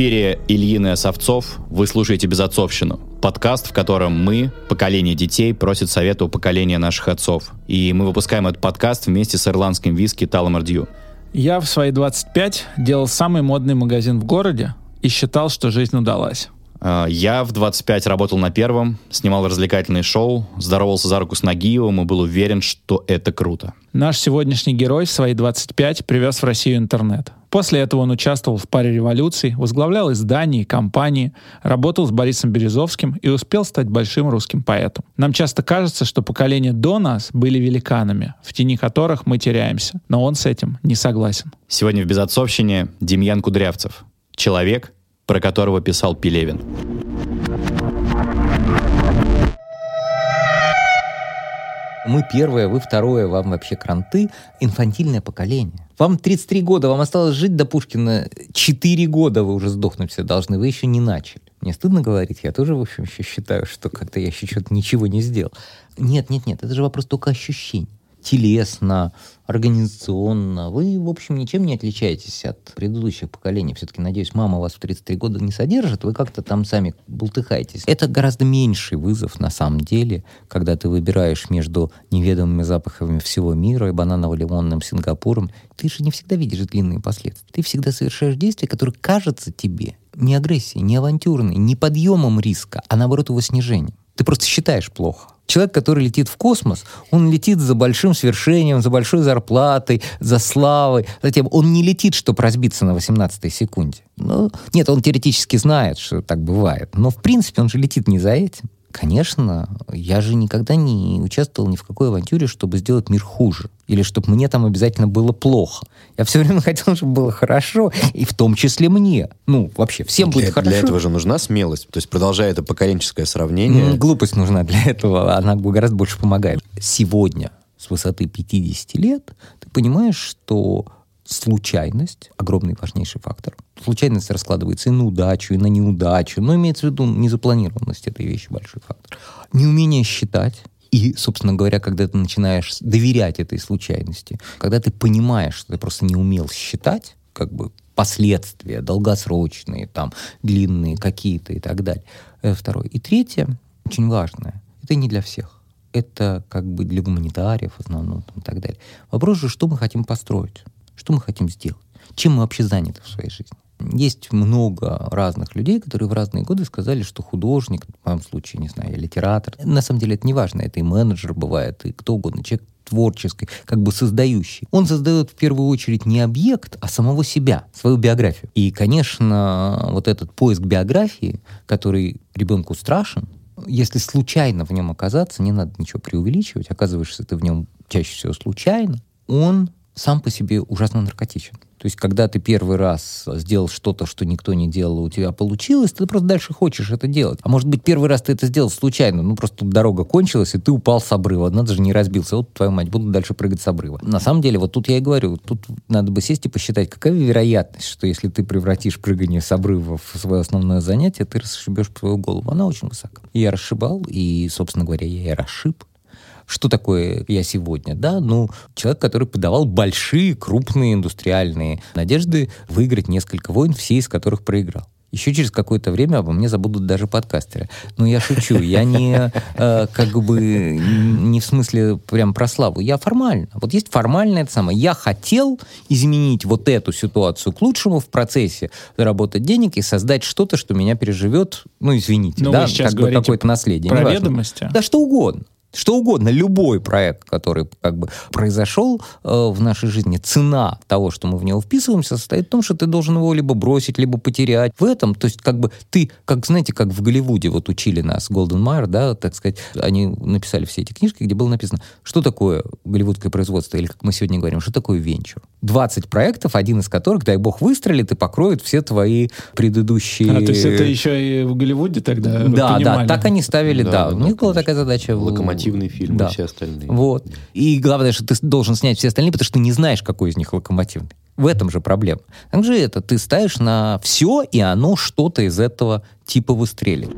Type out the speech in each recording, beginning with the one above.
Эфире Ильина Совцов. Вы слушаете «Безотцовщину». Подкаст, в котором мы, поколение детей, просит совета у поколения наших отцов. И мы выпускаем этот подкаст вместе с ирландским виски Таламардью. Я в свои 25 делал самый модный магазин в городе и считал, что жизнь удалась. А, я в 25 работал на первом, снимал развлекательные шоу, здоровался за руку с Нагиевым и был уверен, что это круто. Наш сегодняшний герой в свои 25 привез в Россию интернет. После этого он участвовал в паре революций, возглавлял издания и компании, работал с Борисом Березовским и успел стать большим русским поэтом. Нам часто кажется, что поколения до нас были великанами, в тени которых мы теряемся, но он с этим не согласен. Сегодня в «Безотцовщине» Демьян Кудрявцев. Человек, про которого писал Пелевин. Мы первое, вы второе, вам вообще кранты. Инфантильное поколение. Вам 33 года, вам осталось жить до Пушкина 4 года, вы уже сдохнуть все должны, вы еще не начали. Мне стыдно говорить, я тоже, в общем, еще считаю, что как-то я еще что-то ничего не сделал. Нет, нет, нет, это же вопрос только ощущений телесно, организационно. Вы, в общем, ничем не отличаетесь от предыдущих поколений. Все-таки, надеюсь, мама вас в 33 года не содержит, вы как-то там сами бултыхаетесь. Это гораздо меньший вызов на самом деле, когда ты выбираешь между неведомыми запахами всего мира и бананово-лимонным Сингапуром. Ты же не всегда видишь длинные последствия. Ты всегда совершаешь действия, которые кажутся тебе не агрессией, не авантюрной, не подъемом риска, а наоборот его снижением. Ты просто считаешь плохо. Человек, который летит в космос, он летит за большим свершением, за большой зарплатой, за славой. Затем он не летит, чтобы разбиться на 18 секунде. Ну, нет, он теоретически знает, что так бывает. Но, в принципе, он же летит не за этим. Конечно, я же никогда не участвовал ни в какой авантюре, чтобы сделать мир хуже. Или чтобы мне там обязательно было плохо. Я все время хотел, чтобы было хорошо, и в том числе мне. Ну, вообще, всем для, будет хорошо. Для этого же нужна смелость. То есть, продолжая это поколенческое сравнение... Глупость нужна для этого, она гораздо больше помогает. Сегодня, с высоты 50 лет, ты понимаешь, что случайность — огромный важнейший фактор. Случайность раскладывается и на удачу, и на неудачу, но имеется в виду незапланированность этой вещи большой фактор. Неумение считать, и, собственно говоря, когда ты начинаешь доверять этой случайности, когда ты понимаешь, что ты просто не умел считать, как бы последствия долгосрочные, там, длинные какие-то и так далее. Это второе. И третье, очень важное, это не для всех. Это как бы для гуманитариев в основном там, и так далее. Вопрос же, что мы хотим построить. Что мы хотим сделать? Чем мы вообще заняты в своей жизни? Есть много разных людей, которые в разные годы сказали, что художник, в моем случае, не знаю, литератор. На самом деле это не важно, это и менеджер бывает, и кто угодно, человек творческий, как бы создающий. Он создает в первую очередь не объект, а самого себя, свою биографию. И, конечно, вот этот поиск биографии, который ребенку страшен, если случайно в нем оказаться, не надо ничего преувеличивать, оказываешься ты в нем чаще всего случайно, он сам по себе ужасно наркотичен. То есть, когда ты первый раз сделал что-то, что никто не делал, у тебя получилось, ты просто дальше хочешь это делать. А может быть, первый раз ты это сделал случайно, ну просто тут дорога кончилась, и ты упал с обрыва. Надо же не разбился. Вот твою мать, буду дальше прыгать с обрыва. На самом деле, вот тут я и говорю, тут надо бы сесть и посчитать, какая вероятность, что если ты превратишь прыгание с обрыва в свое основное занятие, ты расшибешь свою голову. Она очень высока. Я расшибал, и, собственно говоря, я и расшиб. Что такое я сегодня? Да, ну, человек, который подавал большие, крупные индустриальные надежды выиграть несколько войн, все из которых проиграл. Еще через какое-то время обо мне забудут даже подкастеры. Но я шучу, я не э, как бы не в смысле прям про славу, я формально. Вот есть формальное это самое. Я хотел изменить вот эту ситуацию к лучшему в процессе, заработать денег и создать что-то, что меня переживет, ну извините, Но да, как бы какое-то наследие. Про неважно. ведомости? Да что угодно. Что угодно, любой проект, который как бы произошел э, в нашей жизни, цена того, что мы в него вписываемся, состоит в том, что ты должен его либо бросить, либо потерять. В этом, то есть как бы ты, как знаете, как в Голливуде вот учили нас Голден Майер, да, так сказать, они написали все эти книжки, где было написано, что такое голливудское производство, или как мы сегодня говорим, что такое венчур. 20 проектов, один из которых, дай бог, выстрелит и покроет все твои предыдущие... А, то есть это еще и в Голливуде тогда Да, понимали. да, так они ставили, да. Да, У них была такая задача. в- Локомотивный фильм Да. и все остальные. Вот. И главное, что ты должен снять все остальные, потому что ты не знаешь, какой из них локомотивный. В этом же проблема. Также это ты ставишь на все, и оно что-то из этого типа выстреливает.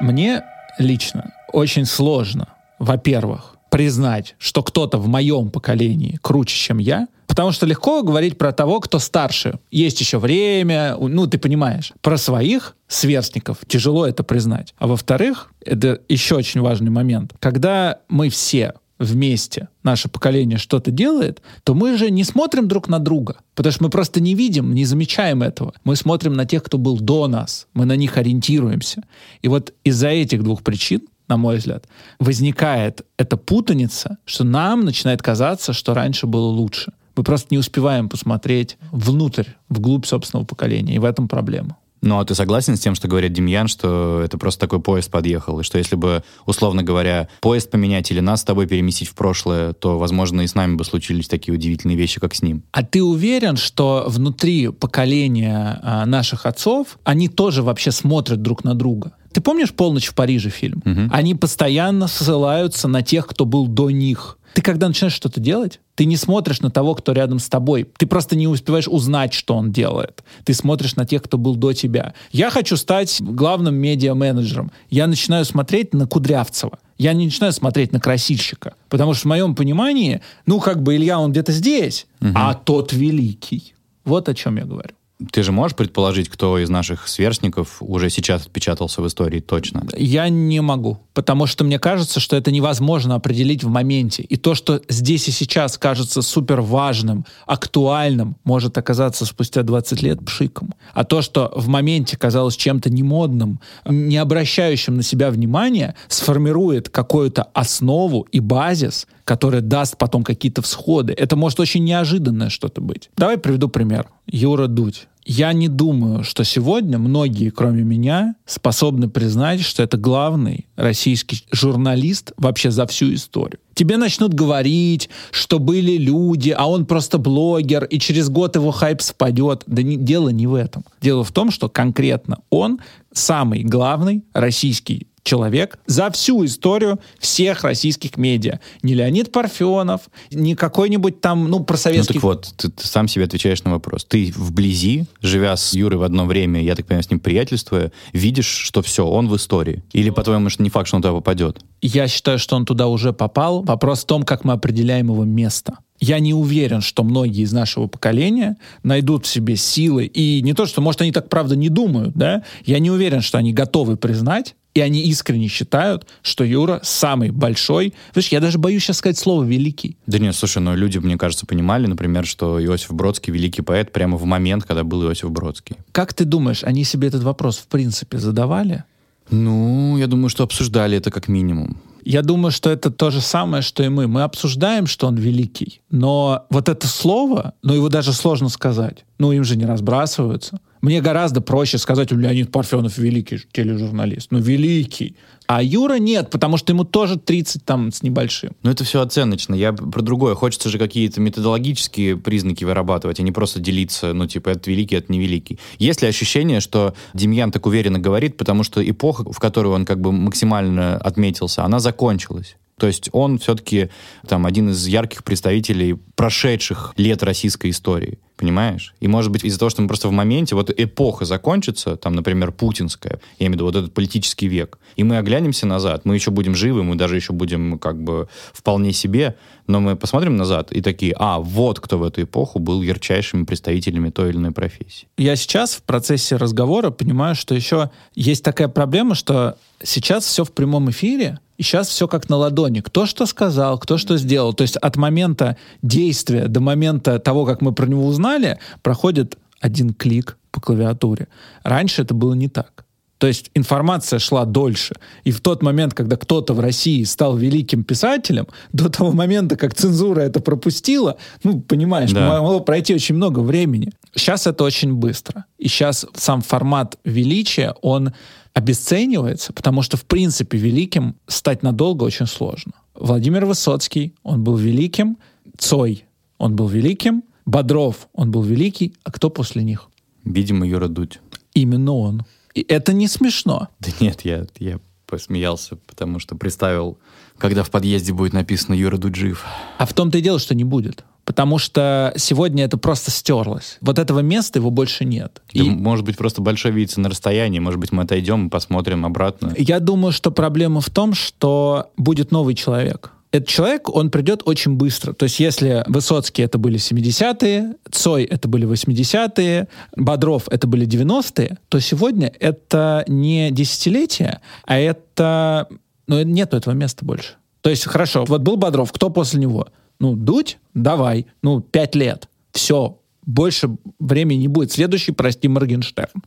Мне лично очень сложно, во-первых, признать, что кто-то в моем поколении круче, чем я, потому что легко говорить про того, кто старше. Есть еще время, ну, ты понимаешь. Про своих сверстников тяжело это признать. А во-вторых, это еще очень важный момент. Когда мы все вместе, наше поколение что-то делает, то мы же не смотрим друг на друга, потому что мы просто не видим, не замечаем этого. Мы смотрим на тех, кто был до нас, мы на них ориентируемся. И вот из-за этих двух причин на мой взгляд, возникает эта путаница, что нам начинает казаться, что раньше было лучше. Мы просто не успеваем посмотреть внутрь, вглубь собственного поколения, и в этом проблема. Ну, а ты согласен с тем, что говорит Демьян, что это просто такой поезд подъехал, и что если бы, условно говоря, поезд поменять или нас с тобой переместить в прошлое, то, возможно, и с нами бы случились такие удивительные вещи, как с ним. А ты уверен, что внутри поколения а, наших отцов они тоже вообще смотрят друг на друга? Ты помнишь «Полночь в Париже» фильм? Мгм. Они постоянно ссылаются на тех, кто был до них. Ты когда начинаешь что-то делать, ты не смотришь на того, кто рядом с тобой. Ты просто не успеваешь узнать, что он делает. Ты смотришь на тех, кто был до тебя. Я хочу стать главным медиа-менеджером. Я начинаю смотреть на Кудрявцева. Я не начинаю смотреть на красильщика. Потому что в моем понимании, ну, как бы Илья, он где-то здесь, а тот великий. Вот о чем я говорю. Ты же можешь предположить, кто из наших сверстников уже сейчас отпечатался в истории точно? Я не могу, потому что мне кажется, что это невозможно определить в моменте. И то, что здесь и сейчас кажется супер важным, актуальным, может оказаться спустя 20 лет пшиком. А то, что в моменте казалось чем-то немодным, не обращающим на себя внимания, сформирует какую-то основу и базис, который даст потом какие-то всходы. Это может очень неожиданное что-то быть. Давай приведу пример. Юра Дудь. Я не думаю, что сегодня многие, кроме меня, способны признать, что это главный российский журналист вообще за всю историю. Тебе начнут говорить, что были люди, а он просто блогер, и через год его хайп спадет. Да не, дело не в этом. Дело в том, что конкретно он самый главный российский человек за всю историю всех российских медиа. Не Леонид Парфенов, не какой-нибудь там, ну, Ну просоветский... так вот, ты, ты сам себе отвечаешь на вопрос. Ты вблизи, живя с Юрой в одно время, я так понимаю, с ним приятельствуя, видишь, что все, он в истории. Или, по-твоему, что не факт, что он туда попадет? Я считаю, что он туда уже попал. Вопрос в том, как мы определяем его место. Я не уверен, что многие из нашего поколения найдут в себе силы. И не то, что, может, они так правда не думают, да? Я не уверен, что они готовы признать, и они искренне считают, что Юра самый большой. Видишь, я даже боюсь сейчас сказать слово «великий». Да нет, слушай, ну люди, мне кажется, понимали, например, что Иосиф Бродский великий поэт прямо в момент, когда был Иосиф Бродский. Как ты думаешь, они себе этот вопрос в принципе задавали? Ну, я думаю, что обсуждали это как минимум. Я думаю, что это то же самое, что и мы. Мы обсуждаем, что он великий, но вот это слово, ну его даже сложно сказать. Ну им же не разбрасываются. Мне гораздо проще сказать, Леонид Парфенов великий тележурналист. Ну великий. А Юра нет, потому что ему тоже 30 там с небольшим. Но это все оценочно. Я про другое. Хочется же какие-то методологические признаки вырабатывать, а не просто делиться, ну, типа, это великий, это невеликий. Есть ли ощущение, что Демьян так уверенно говорит, потому что эпоха, в которую он как бы максимально отметился, она закончилась? То есть он все-таки там один из ярких представителей прошедших лет российской истории. Понимаешь? И может быть из-за того, что мы просто в моменте, вот эпоха закончится, там, например, путинская, я имею в виду вот этот политический век, и мы оглянемся назад, мы еще будем живы, мы даже еще будем как бы вполне себе, но мы посмотрим назад и такие, а, вот кто в эту эпоху был ярчайшими представителями той или иной профессии. Я сейчас в процессе разговора понимаю, что еще есть такая проблема, что сейчас все в прямом эфире, и сейчас все как на ладони. Кто что сказал, кто что сделал. То есть от момента действия до момента того, как мы про него узнали, проходит один клик по клавиатуре. Раньше это было не так. То есть информация шла дольше. И в тот момент, когда кто-то в России стал великим писателем, до того момента, как цензура это пропустила, ну, понимаешь, Да. могло пройти очень много времени. Сейчас это очень быстро. И сейчас сам формат величия, он обесценивается, потому что, в принципе, великим стать надолго очень сложно. Владимир Высоцкий, он был великим. Цой, он был великим. Бодров, он был великий. А кто после них? Видимо, Юра Дудь. Именно он. И это не смешно. Да нет, я, я посмеялся, потому что представил, когда в подъезде будет написано Юра Дудь жив. А в том-то и дело, что не будет. Потому что сегодня это просто стерлось. Вот этого места его больше нет. Да, И может быть, просто большой видится на расстоянии. Может быть, мы отойдем и посмотрим обратно. я думаю, что проблема в том, что будет новый человек. этот человек, он придет очень быстро. То есть если Высоцкий это были 70-е, Цой это были 80-е, Бодров это были 90-е, то сегодня это не десятилетие, а это... Ну, нету этого места больше. То есть, хорошо, вот был Бодров, кто после него? Ну, Дудь? Давай. Ну, пять лет. Все. Больше времени не будет. Следующий, прости, Моргенштерн.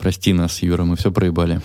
Прости нас, Юра, мы все проебали.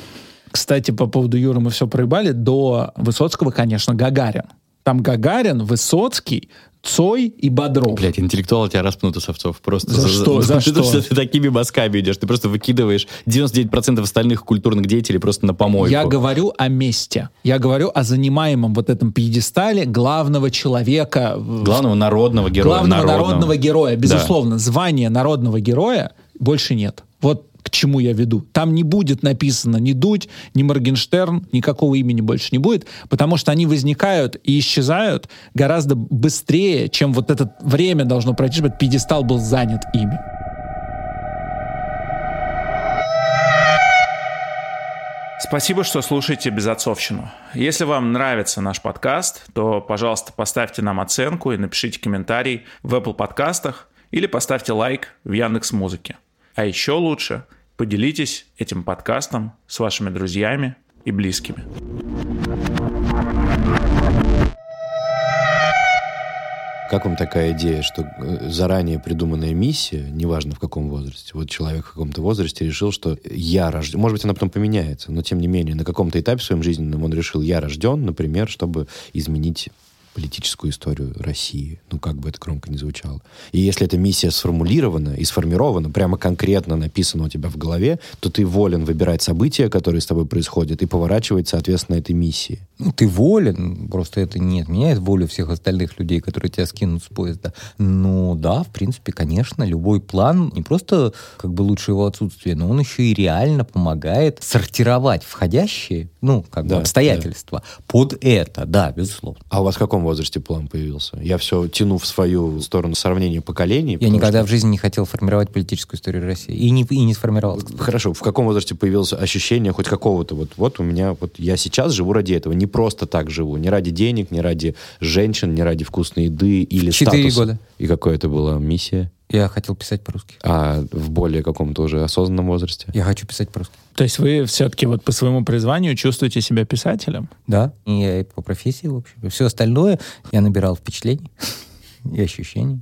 Кстати, по поводу Юры мы все проебали. До Высоцкого, конечно, Гагарин. Там Гагарин, Высоцкий, Цой и Бодров. Блять, интеллектуал тебя распнут из овцов. Просто За что? За то, что? что ты такими мазками идешь. Ты просто выкидываешь 99% остальных культурных деятелей просто на помойку. Я говорю о месте. Я говорю о занимаемом вот этом пьедестале главного человека. Главного народного героя. главного народного, героя. Да. Безусловно, звания народного героя больше нет. Вот к чему я веду. Там не будет написано ни Дудь, ни Моргенштерн, никакого имени больше не будет, потому что они возникают и исчезают гораздо быстрее, чем вот это время должно пройти, чтобы пьедестал был занят ими. Спасибо, что слушаете «Безотцовщину». Если вам нравится наш подкаст, то, пожалуйста, поставьте нам оценку и напишите комментарий в Apple подкастах или поставьте лайк в Яндекс Музыке. А еще лучше поделитесь этим подкастом с вашими друзьями и близкими. Как вам такая идея, что э, заранее придуманная миссия, неважно в каком возрасте, вот человек в каком-то возрасте решил, что я рожден, может быть, она потом поменяется, но тем не менее, на каком-то этапе в своем жизненном он решил, я рожден, например, чтобы изменить политическую историю России. Ну, как бы это громко не звучало. И если эта миссия сформулирована и сформирована, прямо конкретно написана у тебя в голове, то ты волен выбирать события, которые с тобой происходят, и поворачивать, соответственно, этой миссии. Ну, ты волен, просто это не отменяет волю всех остальных людей, которые тебя скинут с поезда. Ну, да, в принципе, конечно, любой план, не просто как бы лучше его отсутствие, но он еще и реально помогает сортировать входящие, ну, как бы Да, обстоятельства под это, да, безусловно. А у вас в каком возрасте план появился? Я все тяну в свою сторону сравнения поколений. Я никогда что- в жизни не хотел формировать политическую историю России. И не, и не сформировал. Хорошо, в каком возрасте появилось ощущение хоть какого-то вот, вот у меня, вот я сейчас живу ради этого, не просто так живу, не ради денег, не ради женщин, не ради вкусной еды или Четыре статуса. года. И какая это была миссия? Я хотел писать по-русски. А в более каком-то уже осознанном возрасте? Я хочу писать по-русски. То есть вы все-таки вот по своему призванию чувствуете себя писателем? Да. И я и по профессии, в общем. Все остальное я набирал впечатлений и ощущений.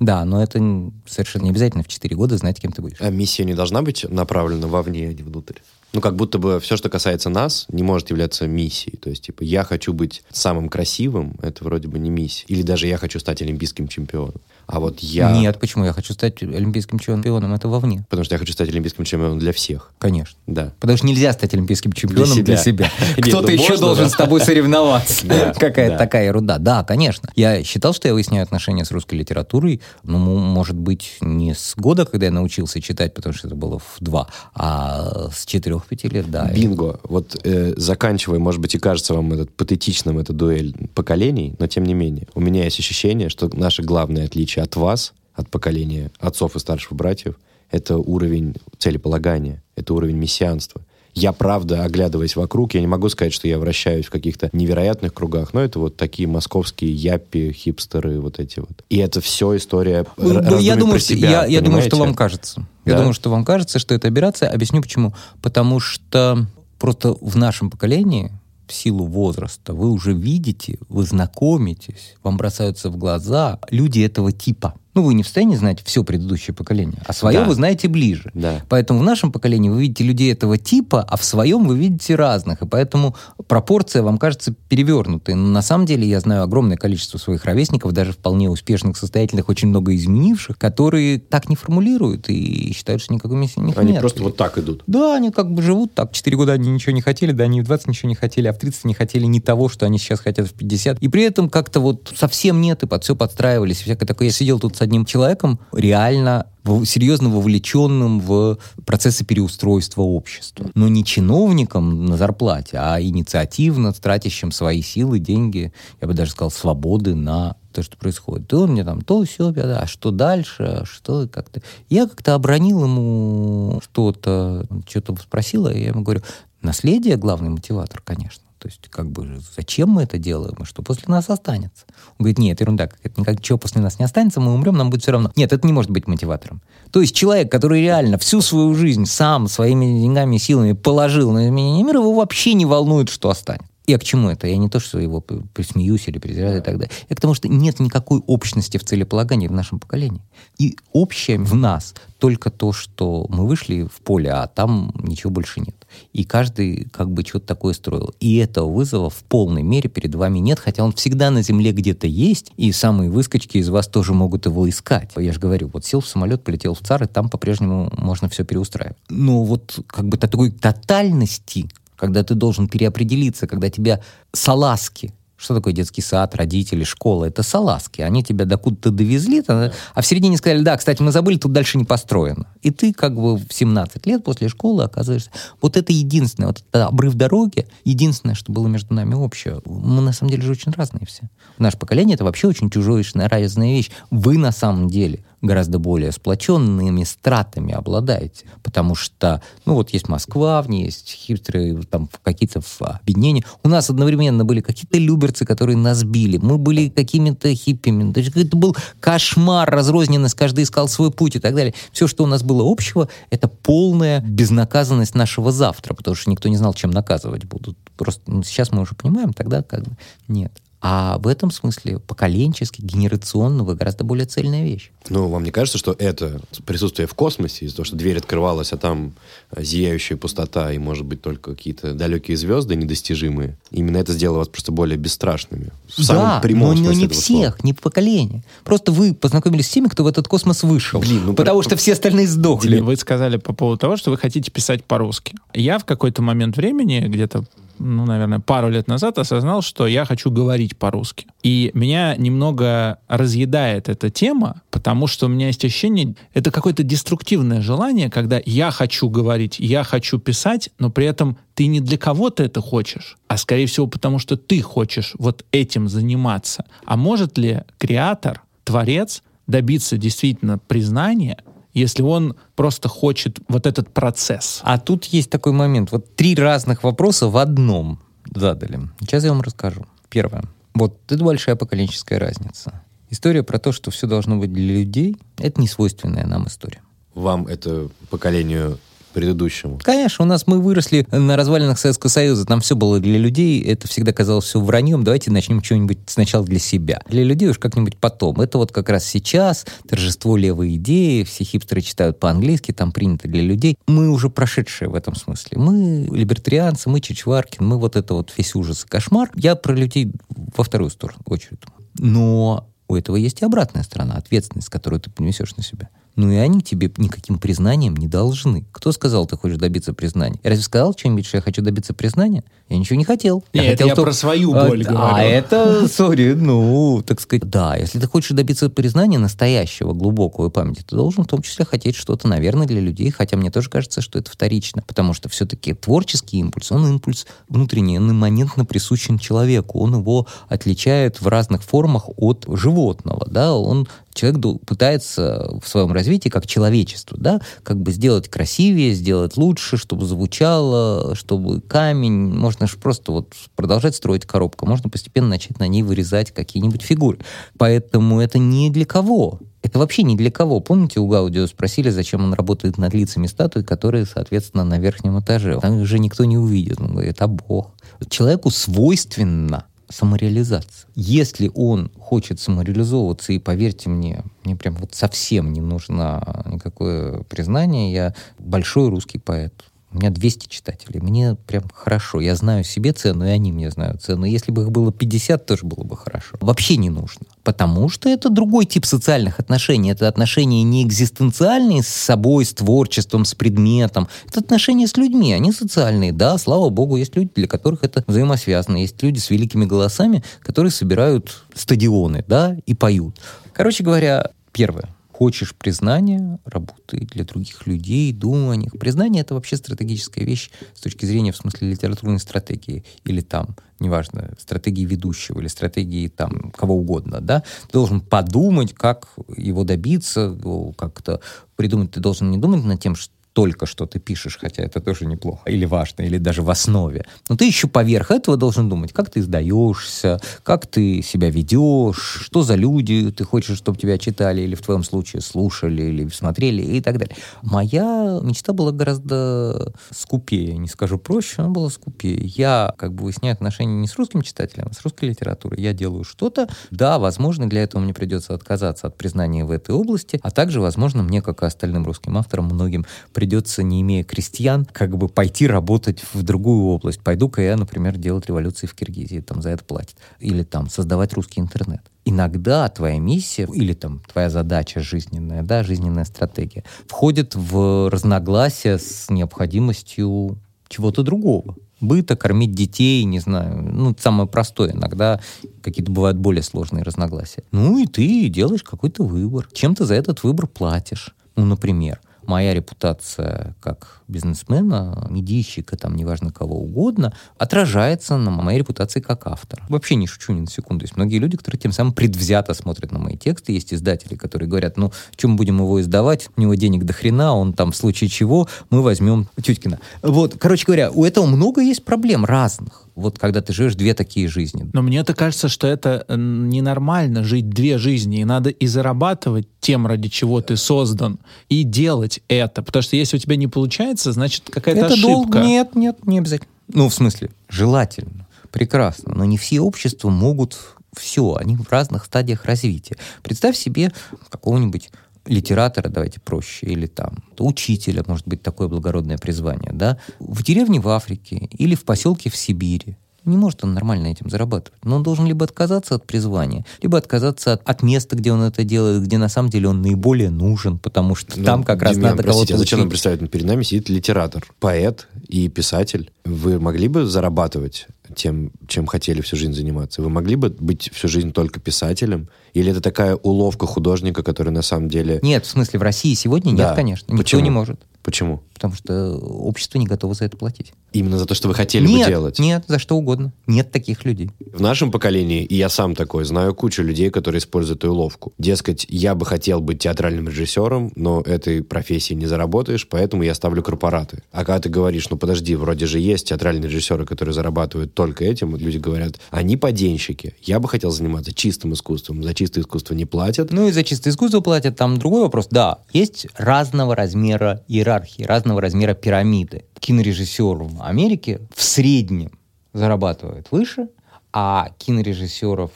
Да, но это совершенно не обязательно в 4 года знать, кем ты будешь. А миссия не должна быть направлена вовне, а не внутрь? Ну, как будто бы все, что касается нас, не может являться миссией. То есть, типа, я хочу быть самым красивым, это вроде бы не миссия. Или даже я хочу стать олимпийским чемпионом. А вот я... Нет, почему? Я хочу стать олимпийским чемпионом. Это вовне. Потому что я хочу стать олимпийским чемпионом для всех. Конечно. Да. Потому что нельзя стать олимпийским чемпионом для себя. Кто-то ну еще должен с тобой соревноваться. Да. такая ерунда. Да, конечно. Я считал, что я выясняю отношения с русской литературой, ну, может быть, не с года, когда я научился читать, потому что это было в два, а с четырех-пяти лет, да. Бинго. Вот э, заканчивая, может быть, и кажется вам этот патетичным, эта дуэль поколений, но тем не менее, у меня есть ощущение, что наше главное отличие от вас, от поколения отцов и старших братьев, это уровень целеполагания, это уровень мессианства. Я, правда, оглядываясь вокруг, я не могу сказать, что я вращаюсь в каких-то невероятных кругах, но это вот такие московские яппи, хипстеры, вот эти вот. И это все история Ну, ну, я думаю, про что, себя, я, я думаю, что вам кажется. Я Да? думаю, что вам кажется, что это операция. Объясню почему. Потому что просто в нашем поколении, в силу возраста, вы уже видите, вы знакомитесь, вам бросаются в глаза люди этого типа. Ну, вы не в состоянии знать все предыдущее поколение, а свое Да. вы знаете ближе. Да. Поэтому в нашем поколении вы видите людей этого типа, а в своем вы видите разных. И поэтому пропорция вам кажется перевернутой. Но на самом деле я знаю огромное количество своих ровесников, даже вполне успешных, состоятельных, очень много изменивших, которые так не формулируют и считают, что никакой миссии них Они нет. просто вот так идут. Да, они как бы живут так. Четыре года они ничего не хотели, да, они в 20 ничего не хотели, а в 30 не хотели ни того, что они сейчас хотят в 50. И при этом как-то вот совсем нет, и под все подстраивались. Всякое такое. Я сидел тут с одним человеком, реально серьезно вовлеченным в процессы переустройства общества. Но не чиновником на зарплате, а инициативно тратящим свои силы, деньги, я бы даже сказал, свободы на то, что происходит. И он мне там то все, а что дальше, что как-то. Я как-то обронил ему что-то, что-то спросила, и я ему говорю, наследие главный мотиватор, конечно. То есть, как бы, зачем мы это делаем, и что после нас останется? Он говорит, нет, ерунда, это никак, ничего после нас не останется, мы умрем, нам будет все равно. Нет, это не может быть мотиватором. То есть человек, который реально всю свою жизнь сам своими деньгами и силами положил на изменение мира, его вообще не волнует, что останется. Я к чему это? Я не то, что его присмеюсь или презираю и так далее. Я к тому, что нет никакой общности в целеполагании в нашем поколении. И общее в нас только то, что мы вышли в поле, а там ничего больше нет. И каждый как бы что-то такое строил. И этого вызова в полной мере перед вами нет, хотя он всегда на земле где-то есть, и самые выскочки из вас тоже могут его искать. Я же говорю, вот сел в самолет, полетел в ЦАР, и там по-прежнему можно все переустраивать. Но вот как бы такой тотальности когда ты должен переопределиться, когда тебя саласки, что такое детский сад, родители, школа? Это саласки. Они тебя докуда-то довезли, а в середине сказали, да, кстати, мы забыли, тут дальше не построено. И ты как бы в 17 лет после школы оказываешься... Вот это единственное, вот это обрыв дороги, единственное, что было между нами общее. Мы на самом деле же очень разные все. Наше поколение — это вообще очень чужоечная, разная вещь. Вы на самом деле гораздо более сплоченными стратами обладаете. Потому что, ну вот есть Москва, в ней есть хитрые там какие-то объединения. У нас одновременно были какие-то люберцы, которые нас били. Мы были какими-то хиппими. То есть это был кошмар, разрозненность, каждый искал свой путь и так далее. Все, что у нас было общего, это полная безнаказанность нашего завтра, потому что никто не знал, чем наказывать будут. Просто ну, сейчас мы уже понимаем, тогда как бы нет. А в этом смысле поколенчески, генерационно вы гораздо более цельная вещь. Ну, вам не кажется, что это присутствие в космосе, из-за того, что дверь открывалась, а там зияющая пустота и, может быть, только какие-то далекие звезды недостижимые, именно это сделало вас просто более бесстрашными? В да, но, но не всех, слова. не поколение. Просто вы познакомились с теми, кто в этот космос вышел. Блин, ну, потому про... что все остальные сдохли. Вы сказали по поводу того, что вы хотите писать по-русски. Я в какой-то момент времени, где-то ну, наверное, пару лет назад осознал, что я хочу говорить по-русски. И меня немного разъедает эта тема, потому что у меня есть ощущение, это какое-то деструктивное желание, когда я хочу говорить, я хочу писать, но при этом ты не для кого-то это хочешь, а скорее всего потому, что ты хочешь вот этим заниматься. А может ли креатор, творец добиться действительно признания если он просто хочет вот этот процесс. А тут есть такой момент. Вот три разных вопроса в одном задали. Сейчас я вам расскажу. Первое. Вот это большая поколенческая разница. История про то, что все должно быть для людей, это не свойственная нам история. Вам это поколению предыдущему. Конечно, у нас мы выросли на развалинах Советского Союза, там все было для людей, это всегда казалось все враньем, давайте начнем что-нибудь сначала для себя. Для людей уж как-нибудь потом. Это вот как раз сейчас торжество левой идеи, все хипстеры читают по-английски, там принято для людей. Мы уже прошедшие в этом смысле. Мы либертарианцы, мы Чичваркин, мы вот это вот весь ужас и кошмар. Я про людей во вторую сторону очередь. Но у этого есть и обратная сторона, ответственность, которую ты понесешь на себя ну и они тебе никаким признанием не должны. Кто сказал, ты хочешь добиться признания? Я разве сказал что-нибудь, что я хочу добиться признания? Я ничего не хотел. Нет, я, хотел я то... про свою боль а, говорю. А это, сори, ну, так сказать, да, если ты хочешь добиться признания настоящего, глубокого памяти, ты должен в том числе хотеть что-то, наверное, для людей, хотя мне тоже кажется, что это вторично, потому что все-таки творческий импульс, он импульс внутренний, он имманентно присущен человеку, он его отличает в разных формах от животного, да, он человек пытается в своем развитии, как человечество, да, как бы сделать красивее, сделать лучше, чтобы звучало, чтобы камень, можно же просто вот продолжать строить коробку, можно постепенно начать на ней вырезать какие-нибудь фигуры. Поэтому это не для кого. Это вообще не для кого. Помните, у Гаудио спросили, зачем он работает над лицами статуи, которые, соответственно, на верхнем этаже. Там же никто не увидит. Он говорит, а Бог. Человеку свойственно самореализация. Если он хочет самореализовываться, и поверьте мне, мне прям вот совсем не нужно никакое признание, я большой русский поэт, у меня 200 читателей. Мне прям хорошо. Я знаю себе цену, и они мне знают цену. Если бы их было 50, тоже было бы хорошо. Вообще не нужно. Потому что это другой тип социальных отношений. Это отношения не экзистенциальные с собой, с творчеством, с предметом. Это отношения с людьми. Они социальные. Да, слава богу, есть люди, для которых это взаимосвязано. Есть люди с великими голосами, которые собирают стадионы, да, и поют. Короче говоря, первое хочешь признания, работай для других людей, думай о них. Признание — это вообще стратегическая вещь с точки зрения, в смысле, литературной стратегии или там, неважно, стратегии ведущего или стратегии там кого угодно, да, ты должен подумать, как его добиться, как-то придумать. Ты должен не думать над тем, что только что ты пишешь, хотя это тоже неплохо, или важно, или даже в основе. Но ты еще поверх этого должен думать, как ты издаешься, как ты себя ведешь, что за люди ты хочешь, чтобы тебя читали, или в твоем случае слушали, или смотрели, и так далее. Моя мечта была гораздо скупее, не скажу проще, она была скупее. Я как бы выясняю отношения не с русским читателем, а с русской литературой. Я делаю что-то, да, возможно, для этого мне придется отказаться от признания в этой области, а также, возможно, мне, как и остальным русским авторам, многим придется, не имея крестьян, как бы пойти работать в другую область. Пойду-ка я, например, делать революции в Киргизии, там за это платят. Или там создавать русский интернет. Иногда твоя миссия или там твоя задача жизненная, да, жизненная стратегия входит в разногласия с необходимостью чего-то другого быта, кормить детей, не знаю, ну, самое простое. Иногда какие-то бывают более сложные разногласия. Ну, и ты делаешь какой-то выбор. Чем ты за этот выбор платишь? Ну, например, моя репутация как бизнесмена, медийщика, там, неважно кого угодно, отражается на моей репутации как автора. Вообще не шучу ни на секунду. Есть многие люди, которые тем самым предвзято смотрят на мои тексты. Есть издатели, которые говорят, ну, чем будем его издавать? У него денег до хрена, он там в случае чего мы возьмем Тюткина. Вот, короче говоря, у этого много есть проблем разных вот когда ты живешь две такие жизни. Но мне-то кажется, что это ненормально жить две жизни, и надо и зарабатывать тем, ради чего ты создан, и делать это. Потому что если у тебя не получается, значит какая-то это ошибка. Долг? Нет, нет, не обязательно. Ну, в смысле, желательно, прекрасно, но не все общества могут все, они в разных стадиях развития. Представь себе какого-нибудь литератора, давайте проще, или там учителя, может быть, такое благородное призвание, да, в деревне в Африке или в поселке в Сибири. Не может он нормально этим зарабатывать. Но он должен либо отказаться от призвания, либо отказаться от, от места, где он это делает, где на самом деле он наиболее нужен, потому что ну, там как раз надо кого-то а зачем нам представить? Перед нами сидит литератор, поэт и писатель. Вы могли бы зарабатывать тем, чем хотели всю жизнь заниматься? Вы могли бы быть всю жизнь только писателем? Или это такая уловка художника, который на самом деле... Нет, в смысле, в России сегодня нет, да. конечно. Никто Почему? не может. Почему? Потому что общество не готово за это платить. Именно за то, что вы хотели нет, бы делать? Нет, за что угодно. Нет таких людей. В нашем поколении, и я сам такой, знаю кучу людей, которые используют эту уловку. Дескать, я бы хотел быть театральным режиссером, но этой профессии не заработаешь, поэтому я ставлю корпораты. А когда ты говоришь, ну подожди, вроде же есть театральные режиссеры, которые зарабатывают только этим, люди говорят, они поденщики. Я бы хотел заниматься чистым искусством. За чистое искусство не платят. Ну и за чистое искусство платят. Там другой вопрос. Да, есть разного размера иерархии, разного размера пирамиды. Кинорежиссер в Америке в среднем зарабатывает выше, а кинорежиссеров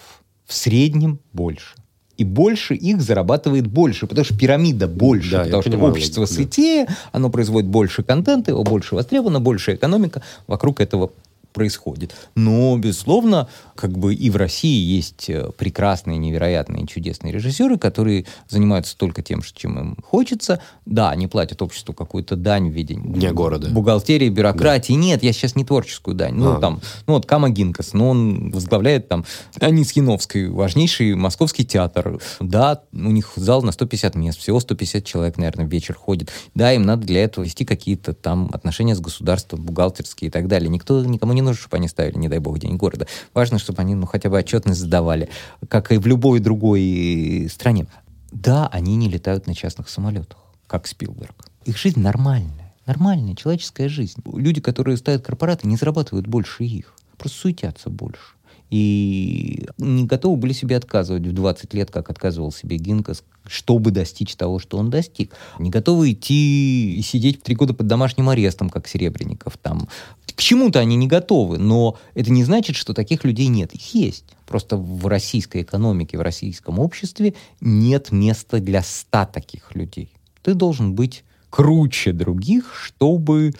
в среднем больше. И больше их зарабатывает больше, потому что пирамида больше, да, потому что понимаю, общество да. сытее, оно производит больше контента, его больше востребовано, больше экономика вокруг этого происходит. Но, безусловно, как бы и в России есть э, прекрасные, невероятные, чудесные режиссеры, которые занимаются только тем, чем им хочется. Да, они платят обществу какую-то дань в виде Дня города. бухгалтерии, бюрократии. Да. Нет, я сейчас не творческую дань. Ну, а. там, ну, вот Кама Гинкас, но он возглавляет там Анис Яновский, важнейший московский театр. Да, у них зал на 150 мест, всего 150 человек, наверное, вечер ходит. Да, им надо для этого вести какие-то там отношения с государством, бухгалтерские и так далее. Никто никому не нужно, чтобы они ставили, не дай бог, день города. Важно, чтобы они ну, хотя бы отчетность задавали, как и в любой другой стране. Да, они не летают на частных самолетах, как Спилберг. Их жизнь нормальная. Нормальная человеческая жизнь. Люди, которые ставят корпораты, не зарабатывают больше их. Просто суетятся больше и не готовы были себе отказывать в 20 лет, как отказывал себе Гинкас, чтобы достичь того, что он достиг. Не готовы идти и сидеть три года под домашним арестом, как Серебренников. Там. К чему-то они не готовы, но это не значит, что таких людей нет. Их есть. Просто в российской экономике, в российском обществе нет места для ста таких людей. Ты должен быть круче других, чтобы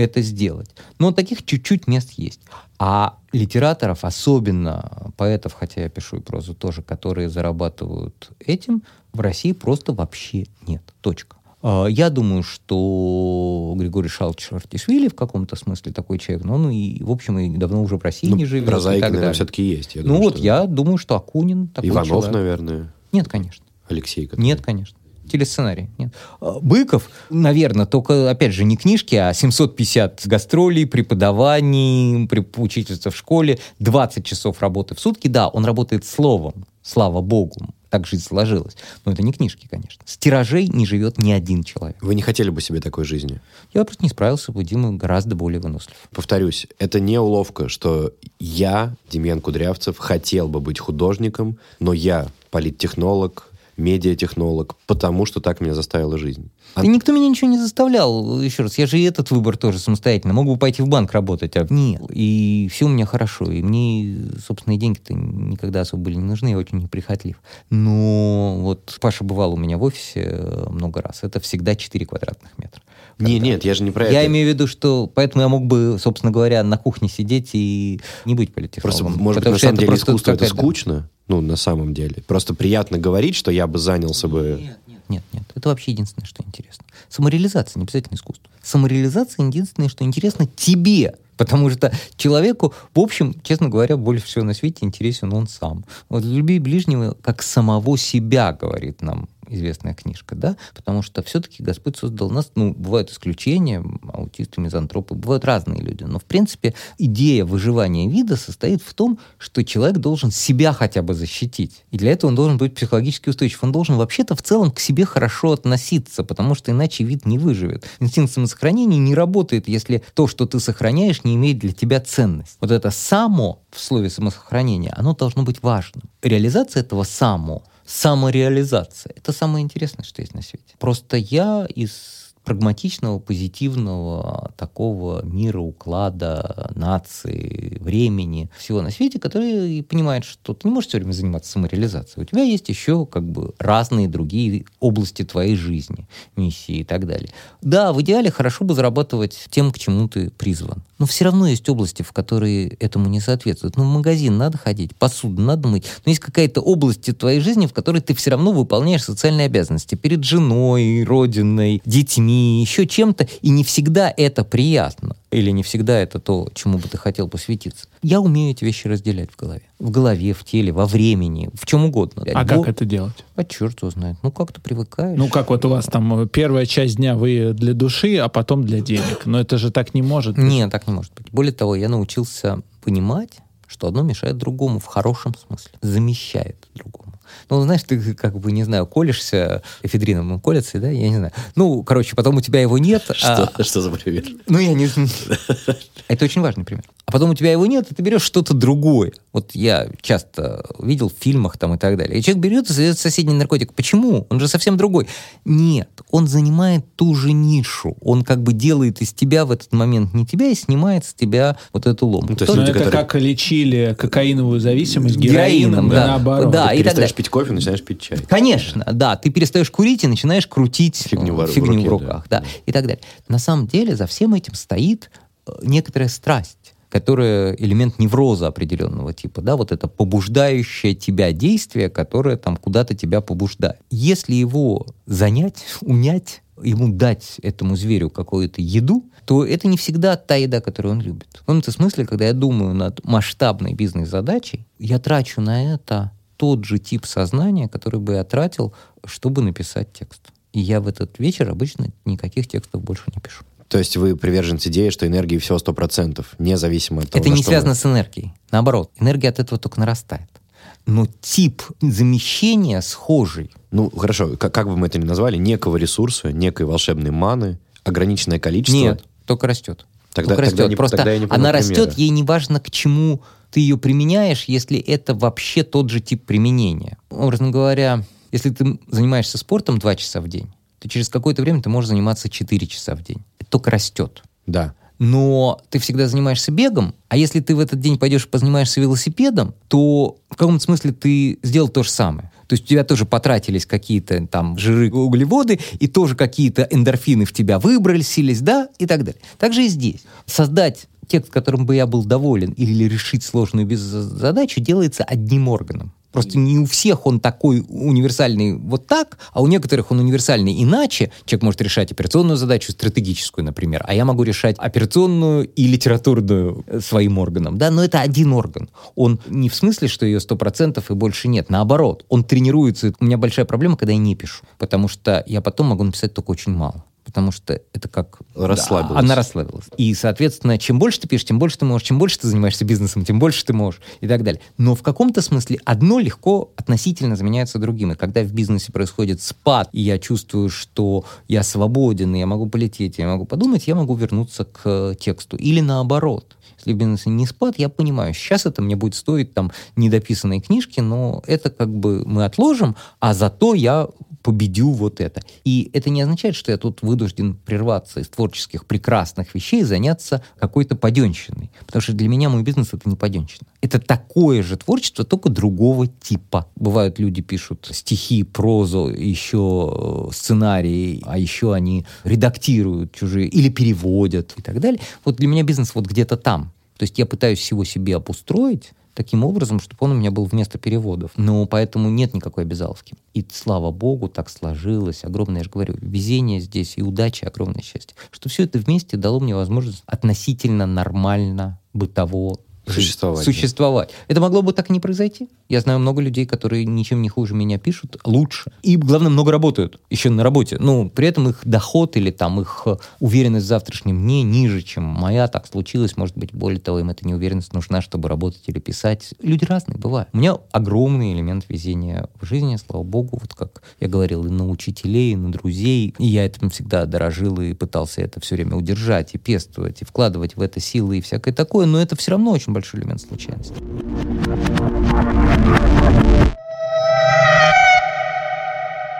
это сделать. Но таких чуть-чуть мест есть. А литераторов, особенно поэтов, хотя я пишу и прозу тоже, которые зарабатывают этим, в России просто вообще нет. Точка. А, я думаю, что Григорий Шалч Артишвили в каком-то смысле такой человек, но он и, в общем, и давно уже в России ну, не живет. Прозаика, наверное, все-таки есть. Я ну думаю, вот, что... я думаю, что Акунин такой Иванов, человек. наверное. Нет, конечно. Алексей. Который... Нет, конечно телесценарий. Нет. А, Быков, наверное, только, опять же, не книжки, а 750 гастролей, преподаваний, учительства в школе, 20 часов работы в сутки. Да, он работает словом, слава богу. Так жизнь сложилась. Но это не книжки, конечно. С тиражей не живет ни один человек. Вы не хотели бы себе такой жизни? Я просто не справился бы, Дима гораздо более вынослив. Повторюсь, это не уловка, что я, Демьян Кудрявцев, хотел бы быть художником, но я политтехнолог, медиатехнолог, потому что так меня заставила жизнь. Да никто меня ничего не заставлял. Еще раз, я же и этот выбор тоже самостоятельно. Мог бы пойти в банк работать, а нет. И все у меня хорошо. И мне собственные деньги-то никогда особо были не нужны, я очень неприхотлив. Но вот Паша бывал у меня в офисе э, много раз. Это всегда 4 квадратных метра. Не, нет, я же не про я это. имею в виду, что поэтому я мог бы, собственно говоря, на кухне сидеть и не быть политтехнологом. Просто, может быть, на самом деле искусство это скучно, ну, на самом деле. Просто приятно говорить, что я бы занялся бы... Нет, нет, нет, нет. Это вообще единственное, что интересно. Самореализация, не обязательно искусство. Самореализация единственное, что интересно тебе. Потому что человеку, в общем, честно говоря, больше всего на свете интересен он сам. Вот «Люби ближнего, как самого себя», говорит нам известная книжка, да, потому что все-таки Господь создал нас, ну, бывают исключения, аутисты, мизантропы, бывают разные люди, но, в принципе, идея выживания вида состоит в том, что человек должен себя хотя бы защитить, и для этого он должен быть психологически устойчив, он должен вообще-то в целом к себе хорошо относиться, потому что иначе вид не выживет. Инстинкт самосохранения не работает, если то, что ты сохраняешь, не имеет для тебя ценность. Вот это «само» в слове самосохранения, оно должно быть важным. Реализация этого «само» самореализация. Это самое интересное, что есть на свете. Просто я из прагматичного, позитивного такого мира, уклада, нации, времени, всего на свете, который понимает, что ты не можешь все время заниматься самореализацией. У тебя есть еще как бы разные другие области твоей жизни, миссии и так далее. Да, в идеале хорошо бы зарабатывать тем, к чему ты призван. Но все равно есть области, в которые этому не соответствуют. Ну, в магазин надо ходить, посуду надо мыть. Но есть какая-то область твоей жизни, в которой ты все равно выполняешь социальные обязанности перед женой, родиной, детьми, еще чем-то, и не всегда это приятно. Или не всегда это то, чему бы ты хотел посвятиться. Я умею эти вещи разделять в голове. В голове, в теле, во времени, в чем угодно. А Во- как это делать? А черт его знает. Ну, как-то привыкаешь. Ну, как вот у вас там э, первая часть дня вы для души, а потом для денег. Но это же так не может быть. Нет, так не может быть. Более того, я научился понимать, что одно мешает другому в хорошем смысле, замещает другому. Ну, знаешь, ты как бы, не знаю, колешься эфедрином, колется, да, я не знаю. Ну, короче, потом у тебя его нет. а- Что, что за пример? ну, я не знаю. Это очень важный пример. А потом у тебя его нет, и ты берешь что-то другое. Вот я часто видел в фильмах там и так далее. И человек берет и создает соседний наркотик. Почему? Он же совсем другой. Нет, он занимает ту же нишу. Он как бы делает из тебя в этот момент не тебя и снимает с тебя вот эту ломку. Ну, то есть Ну, люди, это которые- как лечили кокаиновую зависимость Героином, героином, да. наоборот. Да, Ты и так далее. Пить кофе, начинаешь пить чай. Конечно, да. Ты перестаешь курить и начинаешь крутить Фигню э, в- в фигню в, руке, руках. Да. и так далее. На самом деле за всем этим стоит э, некоторая страсть которая элемент невроза определенного типа, да, вот это побуждающее тебя действие, которое там куда-то тебя побуждает. Если его занять, унять, ему дать этому зверю какую-то еду, то это не всегда та еда, которую он любит. В каком-то смысле, когда я думаю над масштабной бизнес-задачей, я трачу на это тот же тип сознания, который бы я тратил, чтобы написать текст. И я в этот вечер обычно никаких текстов больше не пишу. То есть вы приверженец идеи, что энергии всего 100%, независимо от того, это не что связано вы- с энергией. Наоборот, энергия от этого только нарастает. Но тип замещения схожий. Ну, хорошо, как, как бы мы это ни назвали, некого ресурса, некой волшебной маны, ограниченное количество. Нет, только растет. Тогда- только тогда растет. не- Просто тогда я не она примера. растет, ей не важно, к чему ты ее применяешь, если это вообще тот же тип применения. Образно говоря, если ты занимаешься спортом 2 часа в день, то через какое-то время ты можешь заниматься 4 часа в день. Это только растет. Да. но ты всегда занимаешься бегом, а если ты в этот день пойдешь и позанимаешься велосипедом, то в каком-то смысле ты сделал то же самое. То есть у тебя тоже потратились какие-то там жиры, углеводы, и тоже какие-то эндорфины в тебя выбросились, да, и так далее. Так же и здесь. Создать текст, которым бы я был доволен, или решить сложную бизнес-задачу, делается одним органом. Просто не у всех он такой универсальный вот так, а у некоторых он универсальный иначе. Человек может решать операционную задачу, стратегическую, например, а я могу решать операционную и литературную э, своим органом. Да, но это один орган. Он не в смысле, что ее 100% и больше нет. Наоборот, он тренируется. У меня большая проблема, когда я не пишу, потому что я потом могу написать только очень мало. Потому что это как... Расслабилась. Да, она расслабилась. И, соответственно, чем больше ты пишешь, тем больше ты можешь, чем больше ты занимаешься бизнесом, тем больше ты можешь и так далее. Но в каком-то смысле одно легко относительно заменяется другим. И когда в бизнесе происходит спад, и я чувствую, что я свободен, и я могу полететь, я могу подумать, я могу вернуться к тексту. Или наоборот. Если в бизнесе не спад, я понимаю, сейчас это мне будет стоить там недописанной книжки, но это как бы мы отложим, а зато я победю вот это. И это не означает, что я тут вынужден прерваться из творческих прекрасных вещей и заняться какой-то паденщиной. Потому что для меня мой бизнес — это не паденщина. Это такое же творчество, только другого типа. Бывают люди пишут стихи, прозу, еще э, сценарии, а еще они редактируют чужие или переводят и так далее. Вот для меня бизнес вот где-то там. То есть я пытаюсь всего себе обустроить, таким образом, чтобы он у меня был вместо переводов. Но поэтому нет никакой обязаловки. И слава богу, так сложилось. Огромное, я же говорю, везение здесь и удача, огромное счастье. Что все это вместе дало мне возможность относительно нормально, бытово Существовать. Существовать. Это могло бы так и не произойти. Я знаю много людей, которые ничем не хуже меня пишут, лучше. И, главное, много работают еще на работе. Ну, при этом их доход или там их э, уверенность в завтрашнем не ниже, чем моя. Так случилось, может быть, более того, им эта неуверенность нужна, чтобы работать или писать. Люди разные бывают. У меня огромный элемент везения в жизни, слава богу, вот как я говорил, и на учителей, и на друзей. И я этим всегда дорожил и пытался это все время удержать и пестовать, и вкладывать в это силы и всякое такое. Но это все равно очень большой элемент случайности.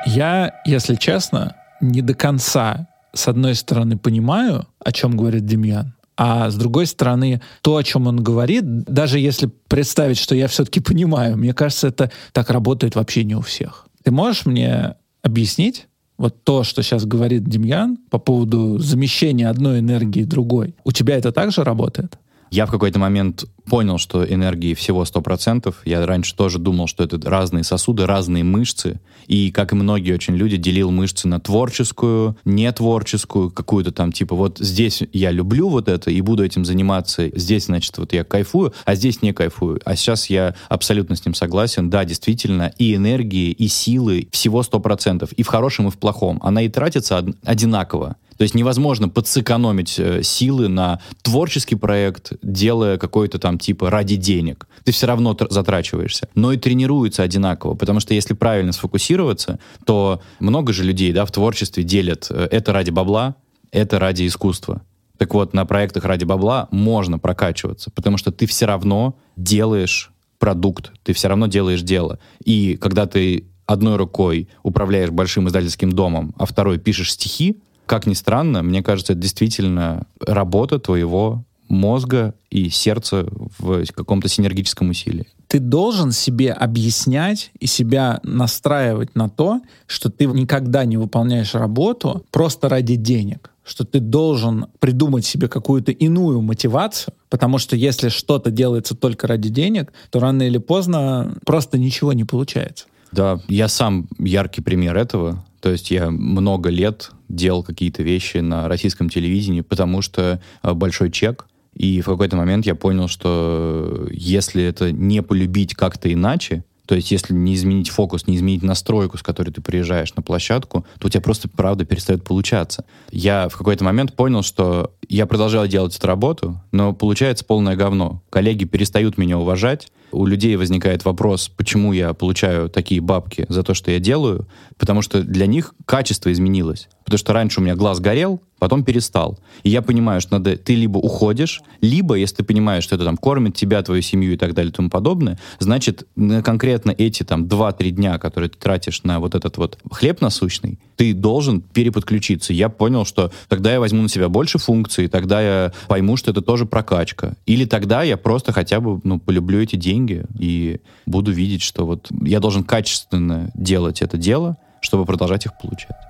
Я, если честно, не до конца, с одной стороны, понимаю, о чем говорит Демьян, а с другой стороны, то, о чем он говорит, даже если представить, что я все-таки понимаю, мне кажется, это так работает вообще не у всех. Ты можешь мне объяснить, вот то, что сейчас говорит Демьян по поводу замещения одной энергии другой, у тебя это также работает? Я в какой-то момент понял, что энергии всего 100%. Я раньше тоже думал, что это разные сосуды, разные мышцы. И, как и многие очень люди, делил мышцы на творческую, нетворческую, какую-то там, типа, вот здесь я люблю вот это и буду этим заниматься. Здесь, значит, вот я кайфую, а здесь не кайфую. А сейчас я абсолютно с ним согласен. Да, действительно, и энергии, и силы всего 100%. И в хорошем, и в плохом. Она и тратится одинаково. То есть невозможно подсэкономить э, силы на творческий проект, делая какой-то там типа ради денег. Ты все равно затрачиваешься. Но и тренируется одинаково, потому что если правильно сфокусироваться, то много же людей да, в творчестве делят э, это ради бабла, это ради искусства. Так вот, на проектах ради бабла можно прокачиваться, потому что ты все равно делаешь продукт, ты все равно делаешь дело. И когда ты одной рукой управляешь большим издательским домом, а второй пишешь стихи, как ни странно, мне кажется, это действительно работа твоего мозга и сердца в каком-то синергическом усилии. Ты должен себе объяснять и себя настраивать на то, что ты никогда не выполняешь работу просто ради денег что ты должен придумать себе какую-то иную мотивацию, потому что если что-то делается только ради денег, то рано или поздно просто ничего не получается. Да, я сам яркий пример этого. То есть я много лет делал какие-то вещи на российском телевидении, потому что э, большой чек, и в какой-то момент я понял, что если это не полюбить как-то иначе, то есть, если не изменить фокус, не изменить настройку, с которой ты приезжаешь на площадку, то у тебя просто, правда, перестает получаться. Я в какой-то момент понял, что я продолжаю делать эту работу, но получается полное говно. Коллеги перестают меня уважать, у людей возникает вопрос, почему я получаю такие бабки за то, что я делаю, потому что для них качество изменилось. Потому что раньше у меня глаз горел, потом перестал. И я понимаю, что надо, ты либо уходишь, либо, если ты понимаешь, что это там кормит тебя, твою семью и так далее и тому подобное, значит, на конкретно эти там 2-3 дня, которые ты тратишь на вот этот вот хлеб насущный, ты должен переподключиться. Я понял, что тогда я возьму на себя больше функций, тогда я пойму, что это тоже прокачка. Или тогда я просто хотя бы ну, полюблю эти деньги и буду видеть, что вот я должен качественно делать это дело, чтобы продолжать их получать.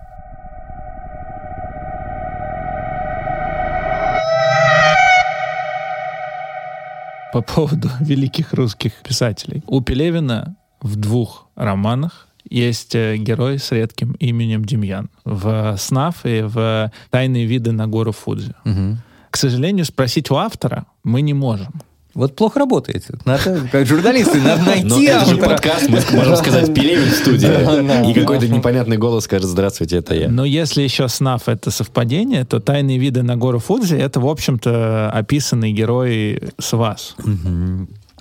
По поводу великих русских писателей. У Пелевина в двух романах есть э, герой с редким именем Демьян. В «Снав» и в «Тайные виды на гору Фудзи». Угу. К сожалению, спросить у автора мы не можем. Вот плохо работает. Надо, как журналисты, надо найти Но это же подкаст, мы можем сказать Пелевин в студии. И какой-то непонятный голос скажет «Здравствуйте, это я». Но если еще СНАФ — это совпадение, то «Тайные виды на гору Фудзи» — это, в общем-то, описанный герой с вас.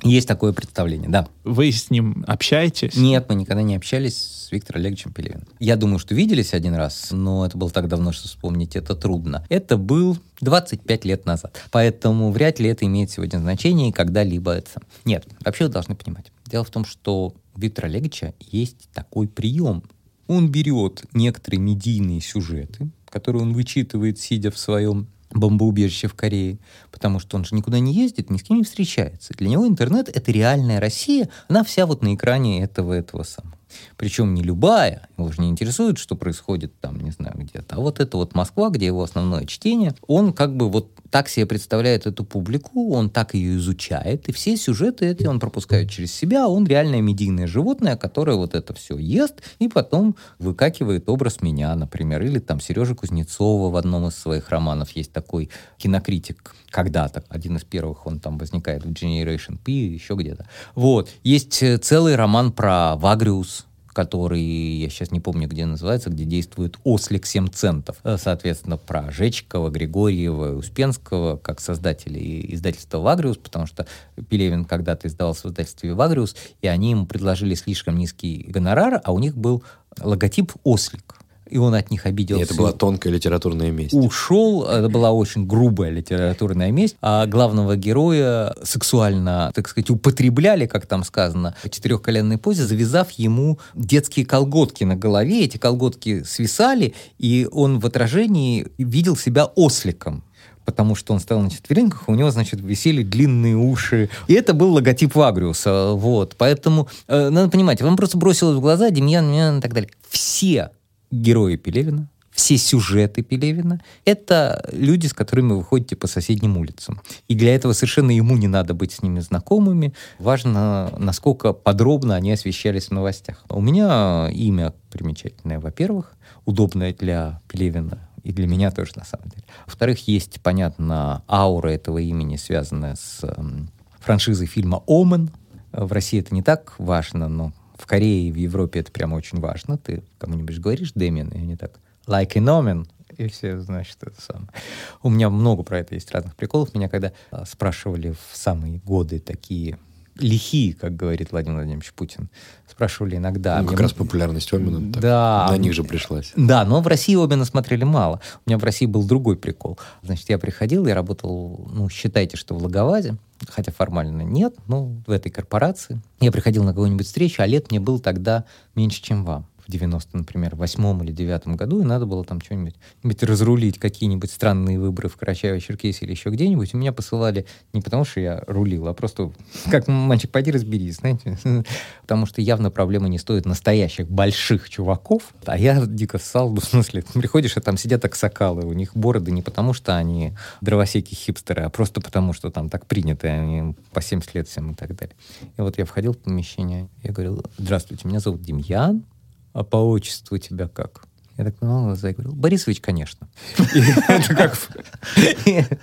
Есть такое представление, да. Вы с ним общаетесь? Нет, мы никогда не общались с Виктором Олеговичем Пелевиным. Я думаю, что виделись один раз, но это было так давно, что вспомнить это трудно. Это был 25 лет назад. Поэтому вряд ли это имеет сегодня значение и когда-либо это... Нет, вообще вы должны понимать. Дело в том, что у Виктора Олеговича есть такой прием. Он берет некоторые медийные сюжеты, которые он вычитывает, сидя в своем бомбоубежище в Корее, потому что он же никуда не ездит, ни с кем не встречается. Для него интернет — это реальная Россия, она вся вот на экране этого, этого самого. Причем не любая, его же не интересует, что происходит там, не знаю, где-то. А вот это вот Москва, где его основное чтение, он как бы вот так себе представляет эту публику, он так ее изучает, и все сюжеты эти он пропускает через себя, он реальное медийное животное, которое вот это все ест, и потом выкакивает образ меня, например, или там Сережи Кузнецова в одном из своих романов есть такой кинокритик когда-то, один из первых, он там возникает в Generation P, еще где-то. Вот. Есть э, целый роман про Вагриус, который, я сейчас не помню, где называется, где действует ослик 7 центов. Э, Соответственно, про Жечкова, Григорьева Успенского, как создателей издательства «Вагриус», потому что Пелевин когда-то издавался в издательстве «Вагриус», и они ему предложили слишком низкий гонорар, а у них был логотип «Ослик». И он от них И обиделся. это была тонкая литературная месть. Ушел, это была очень грубая литературная месть, а главного героя сексуально, так сказать, употребляли, как там сказано, в четырехколенной позе, завязав ему детские колготки на голове. Эти колготки свисали, и он в отражении видел себя осликом потому что он стоял на четвереньках, у него, значит, висели длинные уши. И это был логотип Вагриуса, вот. Поэтому, э, надо понимать, вам просто бросилось в глаза Демьян, Демьян и так далее. Все герои Пелевина, все сюжеты Пелевина — это люди, с которыми вы ходите по соседним улицам. И для этого совершенно ему не надо быть с ними знакомыми. Важно, насколько подробно они освещались в новостях. У меня имя примечательное, во-первых, удобное для Пелевина и для меня тоже, на самом деле. Во-вторых, есть, понятно, аура этого имени, связанная с франшизой фильма «Омен». В России это не так важно, но в Корее и в Европе это прямо очень важно. Ты кому-нибудь говоришь Дэмиан, и они так «like an omen», и все, значит, это самое. У меня много про это есть разных приколов. Меня когда а, спрашивали в самые годы такие лихие, как говорит Владимир Владимирович Путин, спрашивали иногда. Ну, как мне- раз популярность Омина так Да. на них же пришлась. да, но в России Обина смотрели мало. У меня в России был другой прикол. Значит, я приходил, я работал, ну, считайте, что в Лаговазе, хотя формально нет, но в этой корпорации. Я приходил на какую-нибудь встречу, а лет мне было тогда меньше, чем вам. В 90, например, восьмом или девятом году, и надо было там что-нибудь нибудь разрулить, какие-нибудь странные выборы в Карачаево-Черкесии или еще где-нибудь. И меня посылали не потому, что я рулил, а просто как мальчик, пойди разберись, знаете. Потому что явно проблема не стоит настоящих больших чуваков. А я дико ссал, в смысле, приходишь, а там сидят аксакалы, у них бороды не потому, что они дровосеки хипстеры, а просто потому, что там так принято, они по 70 лет всем и так далее. И вот я входил в помещение, я говорил, здравствуйте, меня зовут Демьян, а по отчеству у тебя как? Я так понимал глаза и говорил, Борисович, конечно. Это как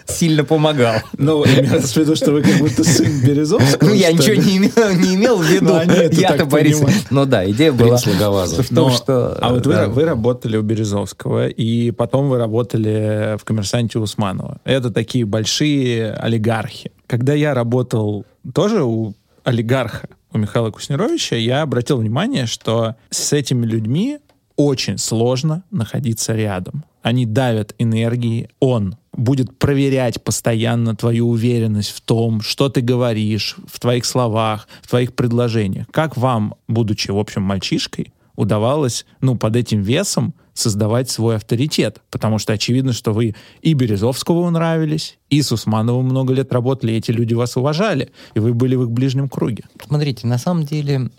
сильно помогал. Ну, имеется в виду, что вы как будто сын Березовского, Ну, я ничего не имел, в виду. Ну, Я-то Борис. Ну да, идея была в том, что... А вот вы работали у Березовского, и потом вы работали в «Коммерсанте» Усманова. Это такие большие олигархи. Когда я работал тоже у олигарха, у Михаила Куснеровича, я обратил внимание, что с этими людьми очень сложно находиться рядом. Они давят энергией. Он будет проверять постоянно твою уверенность в том, что ты говоришь, в твоих словах, в твоих предложениях. Как вам, будучи, в общем, мальчишкой, удавалось, ну, под этим весом создавать свой авторитет? Потому что очевидно, что вы и Березовскому нравились, и с Усмановым много лет работали, эти люди вас уважали, и вы были в их ближнем круге. Смотрите, на самом деле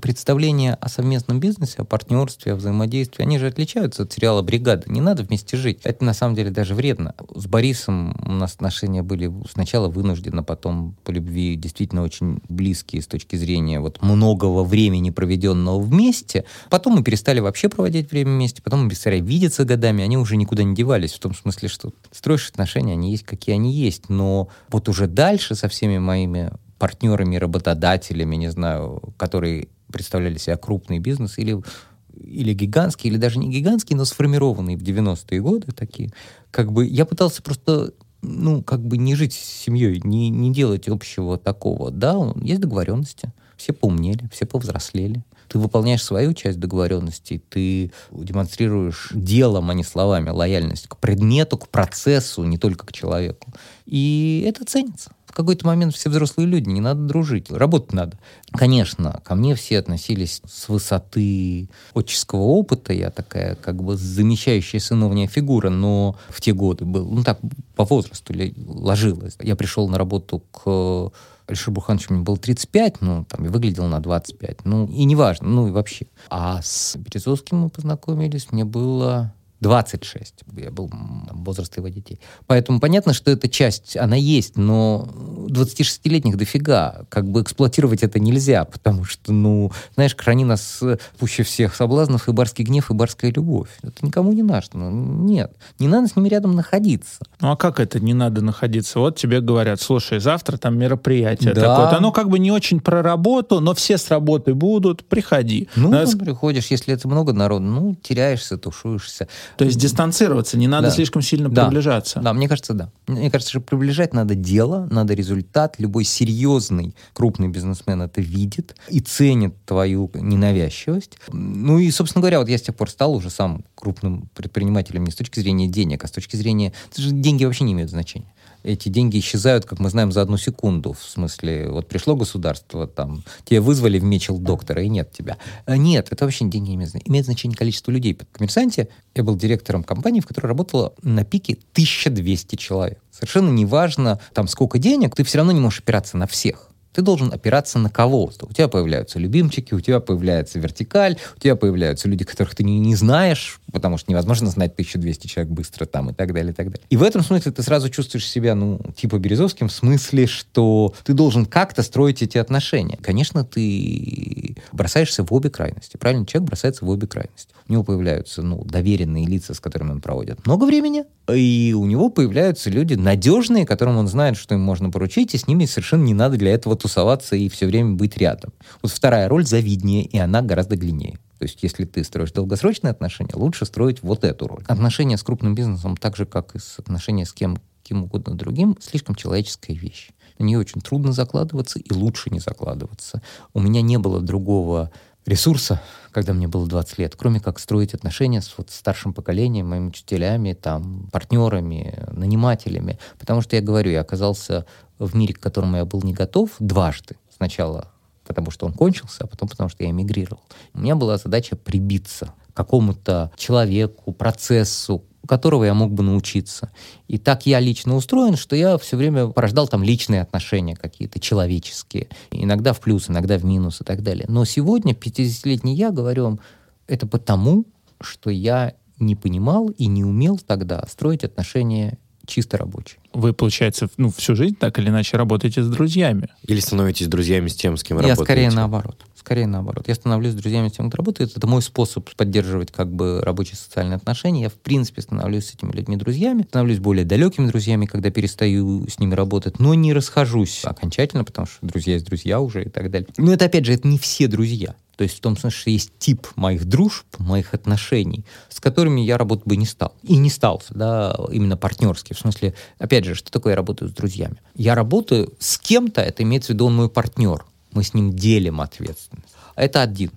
представления о совместном бизнесе, о партнерстве, о взаимодействии, они же отличаются от сериала «Бригада». Не надо вместе жить. Это на самом деле даже вредно. С Борисом у нас отношения были сначала вынужденно, потом по любви действительно очень близкие с точки зрения вот многого времени, проведенного вместе. Потом мы перестали вообще проводить время вместе, потом мы перестали видеться годами, они уже никуда не девались, в том смысле, что строишь отношения, они есть какие какие они есть, но вот уже дальше со всеми моими партнерами, работодателями, не знаю, которые представляли себя крупный бизнес или или гигантские, или даже не гигантские, но сформированные в 90-е годы такие, как бы я пытался просто ну, как бы не жить с семьей, не, не делать общего такого. Да, есть договоренности, все поумнели, все повзрослели. Ты выполняешь свою часть договоренности, ты демонстрируешь делом, а не словами, лояльность к предмету, к процессу, не только к человеку. И это ценится какой-то момент все взрослые люди, не надо дружить, работать надо. Конечно, ко мне все относились с высоты отческого опыта, я такая как бы замещающая сыновняя фигура, но в те годы был, ну так, по возрасту ложилось. Я пришел на работу к Алишер Бурханович мне было 35, ну, там, и выглядел на 25. Ну, и неважно, ну, и вообще. А с Березовским мы познакомились, мне было 26. Я был там, возраста его детей. Поэтому понятно, что эта часть, она есть, но 26-летних дофига. Как бы эксплуатировать это нельзя, потому что, ну, знаешь, храни нас пуще всех соблазнов и барский гнев, и барская любовь. Это никому не наш. Ну, нет. Не надо с ними рядом находиться. Ну, а как это не надо находиться? Вот тебе говорят, слушай, завтра там мероприятие Да. такое-то. Оно как бы не очень про работу, но все с работы будут, приходи. Ну, Надо приходишь, если это много народу, ну, теряешься, тушуешься. То есть дистанцироваться, не надо Да. слишком сильно Да. приближаться. Да, мне кажется, да. Мне кажется, что приближать надо дело, надо результат. Любой серьезный крупный бизнесмен это видит и ценит твою ненавязчивость. Ну и, собственно говоря, вот я с тех пор стал уже сам крупным предпринимателем не с точки зрения денег, а с точки зрения... Деньги вообще не имеют значения. Эти деньги исчезают, как мы знаем, за одну секунду. В смысле, вот пришло государство, там, тебя вызвали в мечел доктора, и нет тебя. А Нет, это вообще деньги не имеют значения. Имеет значение количество людей. В коммерсанте я был директором компании, в которой работало на пике 1200 человек. Совершенно неважно, там, сколько денег, ты все равно не можешь опираться на всех. Ты должен опираться на кого-то. У тебя появляются любимчики, у тебя появляется вертикаль, у тебя появляются люди, которых ты не, не знаешь, потому что невозможно знать 1200 человек быстро там и так далее, и так далее. И в этом смысле ты сразу чувствуешь себя, ну, типа Березовским, в смысле, что ты должен как-то строить эти отношения. Конечно, ты бросаешься в обе крайности. Правильно? Человек бросается в обе крайности. У него появляются, ну, доверенные лица, с которыми он проводит много времени, и у него появляются люди надежные, которым он знает, что им можно поручить, и с ними совершенно не надо для этого тусоваться и все время быть рядом. Вот вторая роль завиднее, и она гораздо длиннее. То есть, если ты строишь долгосрочные отношения, лучше строить вот эту роль. Отношения с крупным бизнесом, так же, как и с отношения с кем, кем угодно другим, слишком человеческая вещь. На нее очень трудно закладываться, и лучше не закладываться. У меня не было другого ресурса, когда мне было 20 лет, кроме как строить отношения с вот старшим поколением, моими учителями, там, партнерами, нанимателями. Потому что я говорю, я оказался в мире, к которому я был не готов дважды. Сначала потому что он кончился, а потом потому что я эмигрировал. У меня была задача прибиться к какому-то человеку, процессу, у которого я мог бы научиться. И так я лично устроен, что я все время порождал там личные отношения какие-то, человеческие. Иногда в плюс, иногда в минус и так далее. Но сегодня, 50-летний я, говорю вам, это потому, что я не понимал и не умел тогда строить отношения чисто рабочие. Вы, получается, ну, всю жизнь так или иначе работаете с друзьями. Или становитесь друзьями с тем, с кем Я работаете? скорее наоборот. Скорее наоборот. Я становлюсь друзьями с тем, кто работает. Это мой способ поддерживать как бы рабочие социальные отношения. Я, в принципе, становлюсь с этими людьми друзьями. Становлюсь более далекими друзьями, когда перестаю с ними работать. Но не расхожусь окончательно, потому что друзья есть друзья уже и так далее. Но это, опять же, это не все друзья. То есть в том смысле, что есть тип моих дружб, моих отношений, с которыми я работать бы не стал. И не стал, да, именно партнерски. В смысле, опять же, что такое я работаю с друзьями? Я работаю с кем-то, это имеется в виду он мой партнер. Мы с ним делим ответственность. Это один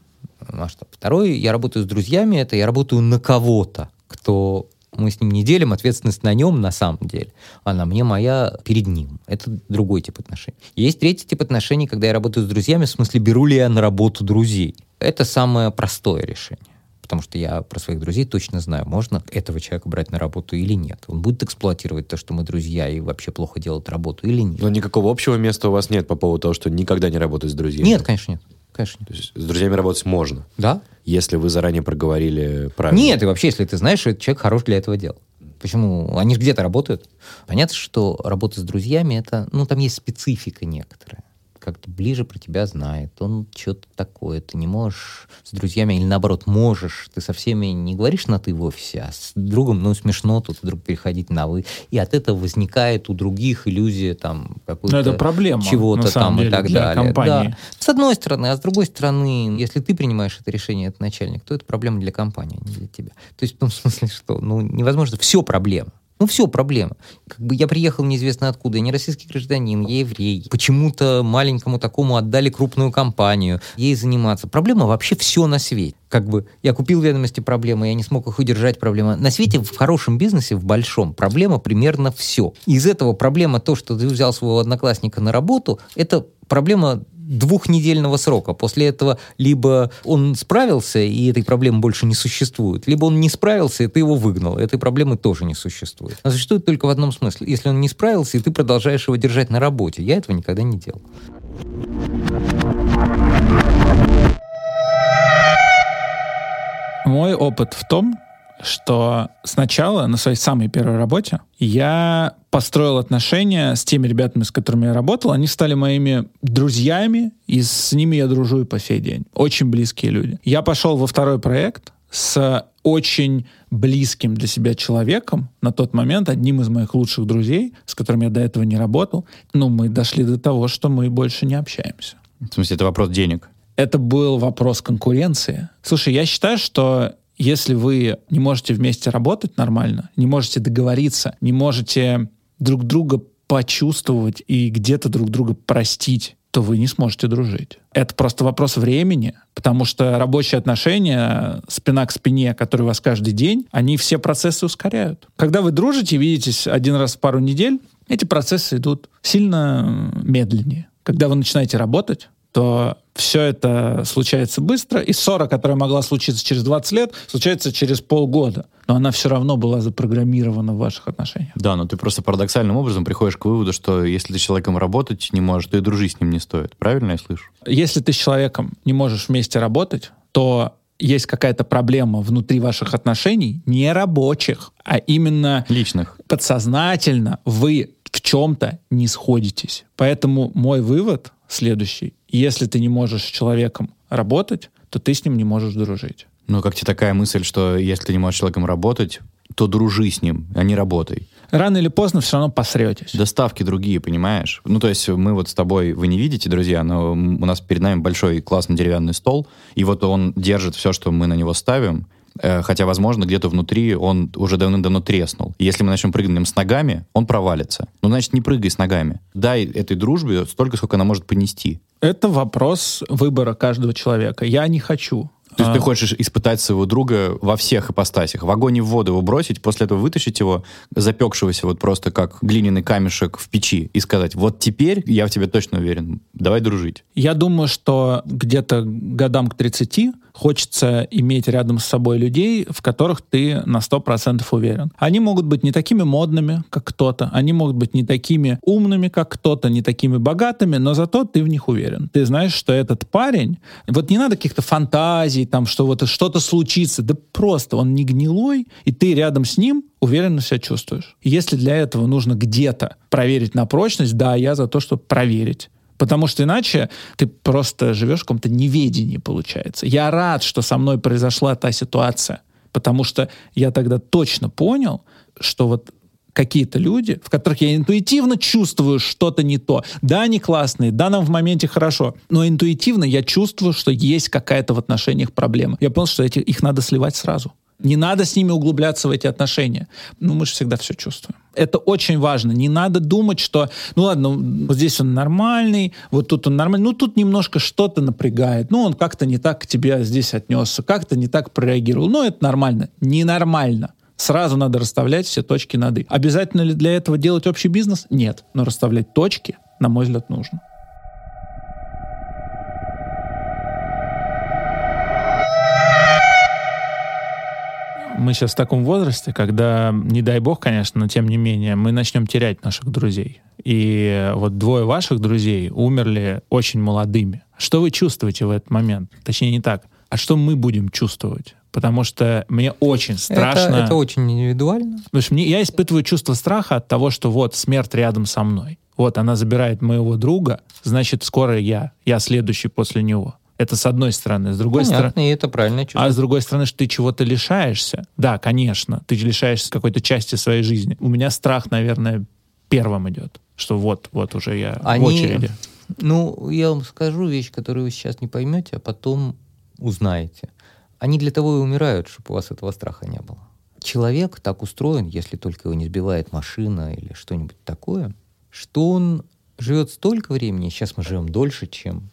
масштаб. Второй, я работаю с друзьями, это я работаю на кого-то, кто мы с ним не делим ответственность на нем на самом деле, а на мне моя перед ним. Это другой тип отношений. Есть третий тип отношений, когда я работаю с друзьями, в смысле, беру ли я на работу друзей. Это самое простое решение. Потому что я про своих друзей точно знаю, можно этого человека брать на работу или нет. Он будет эксплуатировать то, что мы друзья, и вообще плохо делает работу или нет. Но никакого общего места у вас нет по поводу того, что никогда не работать с друзьями. Нет, конечно, нет. Конечно. То есть с друзьями работать можно, Да? если вы заранее проговорили правильно. Нет, и вообще, если ты знаешь, что этот человек хорош для этого дела. Почему? Они же где-то работают. Понятно, что работа с друзьями, это, ну, там есть специфика некоторая. Как-то ближе про тебя знает, он что-то такое, ты не можешь с друзьями, или наоборот, можешь, ты со всеми не говоришь на «ты» в офисе, а с другом, ну, смешно тут вдруг переходить на «вы», и от этого возникает у других иллюзия там какой-то... Ну, это проблема, Чего-то там и деле, так для далее. компании. Да. С одной стороны, а с другой стороны, если ты принимаешь это решение, это начальник, то это проблема для компании, а не для тебя. То есть в том смысле, что ну, невозможно, все проблема. Ну, все проблема. Как бы я приехал неизвестно откуда, я не российский гражданин, я еврей. Почему-то маленькому такому отдали крупную компанию, ей заниматься. Проблема вообще все на свете. Как бы я купил ведомости проблемы, я не смог их удержать проблема. На свете в хорошем бизнесе, в большом, проблема примерно все. Из этого проблема то, что ты взял своего одноклассника на работу, это проблема двухнедельного срока. После этого либо он справился, и этой проблемы больше не существует, либо он не справился, и ты его выгнал. Этой проблемы тоже не существует. Она существует только в одном смысле. Если он не справился, и ты продолжаешь его держать на работе. Я этого никогда не делал. Мой опыт в том, что сначала на своей самой первой работе я построил отношения с теми ребятами, с которыми я работал. Они стали моими друзьями, и с ними я дружу и по сей день. Очень близкие люди. Я пошел во второй проект с очень близким для себя человеком, на тот момент одним из моих лучших друзей, с которым я до этого не работал. Но мы дошли до того, что мы больше не общаемся. В смысле, это вопрос денег? Это был вопрос конкуренции. Слушай, я считаю, что если вы не можете вместе работать нормально, не можете договориться, не можете друг друга почувствовать и где-то друг друга простить, то вы не сможете дружить. Это просто вопрос времени, потому что рабочие отношения спина к спине, которые у вас каждый день, они все процессы ускоряют. Когда вы дружите, видитесь один раз в пару недель, эти процессы идут сильно медленнее. Когда вы начинаете работать, то все это случается быстро, и ссора, которая могла случиться через 20 лет, случается через полгода. Но она все равно была запрограммирована в ваших отношениях. Да, но ты просто парадоксальным образом приходишь к выводу, что если ты с человеком работать не можешь, то и дружить с ним не стоит. Правильно я слышу? Если ты с человеком не можешь вместе работать, то есть какая-то проблема внутри ваших отношений, не рабочих, а именно Личных. подсознательно вы в чем-то не сходитесь. Поэтому мой вывод следующий. Если ты не можешь с человеком работать, то ты с ним не можешь дружить. Ну, как тебе такая мысль, что если ты не можешь с человеком работать, то дружи с ним, а не работай. Рано или поздно все равно посретесь. Доставки другие, понимаешь? Ну, то есть мы вот с тобой, вы не видите, друзья, но у нас перед нами большой классный деревянный стол, и вот он держит все, что мы на него ставим, хотя, возможно, где-то внутри он уже давным-давно треснул. Если мы начнем прыгать на нем с ногами, он провалится. Ну, значит, не прыгай с ногами. Дай этой дружбе столько, сколько она может понести. Это вопрос выбора каждого человека. Я не хочу. То есть А, ты хочешь испытать своего друга во всех ипостасях. В огонь и в воду его бросить, после этого вытащить его, запекшегося вот просто как глиняный камешек в печи, и сказать, вот теперь я в тебе точно уверен, давай дружить. Я думаю, что где-то годам к 30 хочется иметь рядом с собой людей, в которых ты на 100% уверен. Они могут быть не такими модными, как кто-то, они могут быть не такими умными, как кто-то, не такими богатыми, но зато ты в них уверен. Ты знаешь, что этот парень, вот не надо каких-то фантазий, там, что вот что-то случится, да просто он не гнилой, и ты рядом с ним уверенно себя чувствуешь. Если для этого нужно где-то проверить на прочность, да, я за то, чтобы проверить. Потому что иначе ты просто живешь в каком-то неведении, получается. Я рад, что со мной произошла та ситуация, потому что я тогда точно понял, что вот какие-то люди, в которых я интуитивно чувствую что-то не то. Да, они классные, да, нам в моменте хорошо, но интуитивно я чувствую, что есть какая-то в отношениях проблема. Я понял, что эти, их надо сливать сразу. Не надо с ними углубляться в эти отношения. Ну, мы же всегда все чувствуем. Это очень важно. Не надо думать, что, ну ладно, вот здесь он нормальный, вот тут он нормальный, ну тут немножко что-то напрягает, ну он как-то не так к тебе здесь отнесся, как-то не так прореагировал. Ну это нормально. Ненормально. Сразу надо расставлять все точки над «и». Обязательно ли для этого делать общий бизнес? Нет. Но расставлять точки, на мой взгляд, нужно. Мы сейчас в таком возрасте, когда, не дай бог, конечно, но тем не менее, мы начнем терять наших друзей. И вот двое ваших друзей умерли очень молодыми. Что вы чувствуете в этот момент? Точнее, не так. А что мы будем чувствовать? Потому что мне очень страшно. Это, это очень индивидуально. Потому что мне, я испытываю чувство страха от того, что вот смерть рядом со мной. Вот она забирает моего друга, значит, скоро я, я следующий после него. Это с одной стороны. С другой Понятно, стороны... и это правильно чувство. А с другой стороны, что ты чего-то лишаешься. Да, конечно, ты лишаешься какой-то части своей жизни. У меня страх, наверное, первым идет. Что вот, вот уже я Они- в очереди. Ну, я вам скажу вещь, которую вы сейчас не поймете, а потом узнаете. Они для того и умирают, чтобы у вас этого страха не было. Человек так устроен, если только его не сбивает машина или что-нибудь такое, что он живет столько времени, сейчас мы живем дольше, чем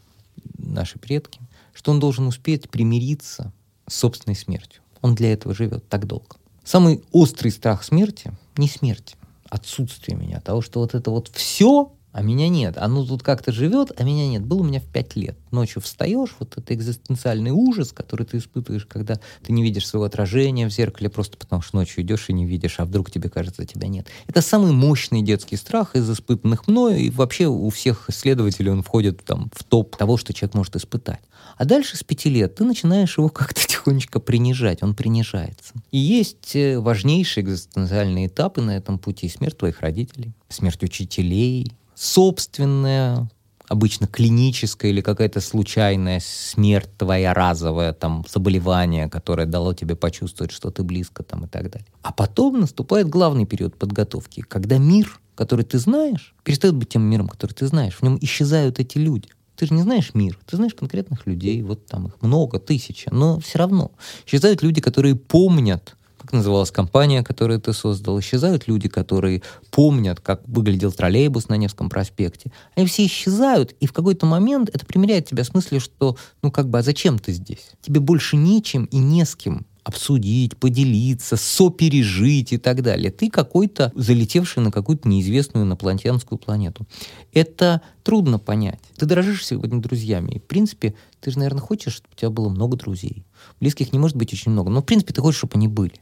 наши предки, что он должен успеть примириться с собственной смертью. Он для этого живет так долго. Самый острый страх смерти не смерти, отсутствие меня, того, что вот это вот все, а меня нет. Оно тут как-то живет, а меня нет. Был у меня в пять лет. Ночью встаешь, вот это экзистенциальный ужас, который ты испытываешь, когда ты не видишь своего отражения в зеркале, просто потому что ночью идешь и не видишь, а вдруг тебе кажется, тебя нет. Это самый мощный детский страх из испытанных мною, и вообще у всех исследователей он входит там, в топ того, что человек может испытать. А дальше с пяти лет ты начинаешь его как-то тихонечко принижать, он принижается. И есть э, важнейшие экзистенциальные этапы на этом пути. Смерть твоих родителей, смерть учителей, собственная, обычно клиническая или какая-то случайная смерть твоя разовая, там, заболевание, которое дало тебе почувствовать, что ты близко там и так далее. А потом наступает главный период подготовки, когда мир, который ты знаешь, перестает быть тем миром, который ты знаешь. В нем исчезают эти люди. Ты же не знаешь мир, ты знаешь конкретных людей, вот там их много, тысяча, но все равно. Исчезают люди, которые помнят, как называлась компания, которую ты создал. Исчезают люди, которые помнят, как выглядел троллейбус на Невском проспекте. Они все исчезают, и в какой-то момент это примеряет тебя с мыслью, что, ну как бы, а зачем ты здесь? Тебе больше нечем и не с кем обсудить, поделиться, сопережить и так далее. Ты какой-то залетевший на какую-то неизвестную инопланетянскую планету. Это трудно понять. Ты дорожишь сегодня друзьями. И, в принципе, ты же, наверное, хочешь, чтобы у тебя было много друзей. Близких не может быть очень много. Но, в принципе, ты хочешь, чтобы они были.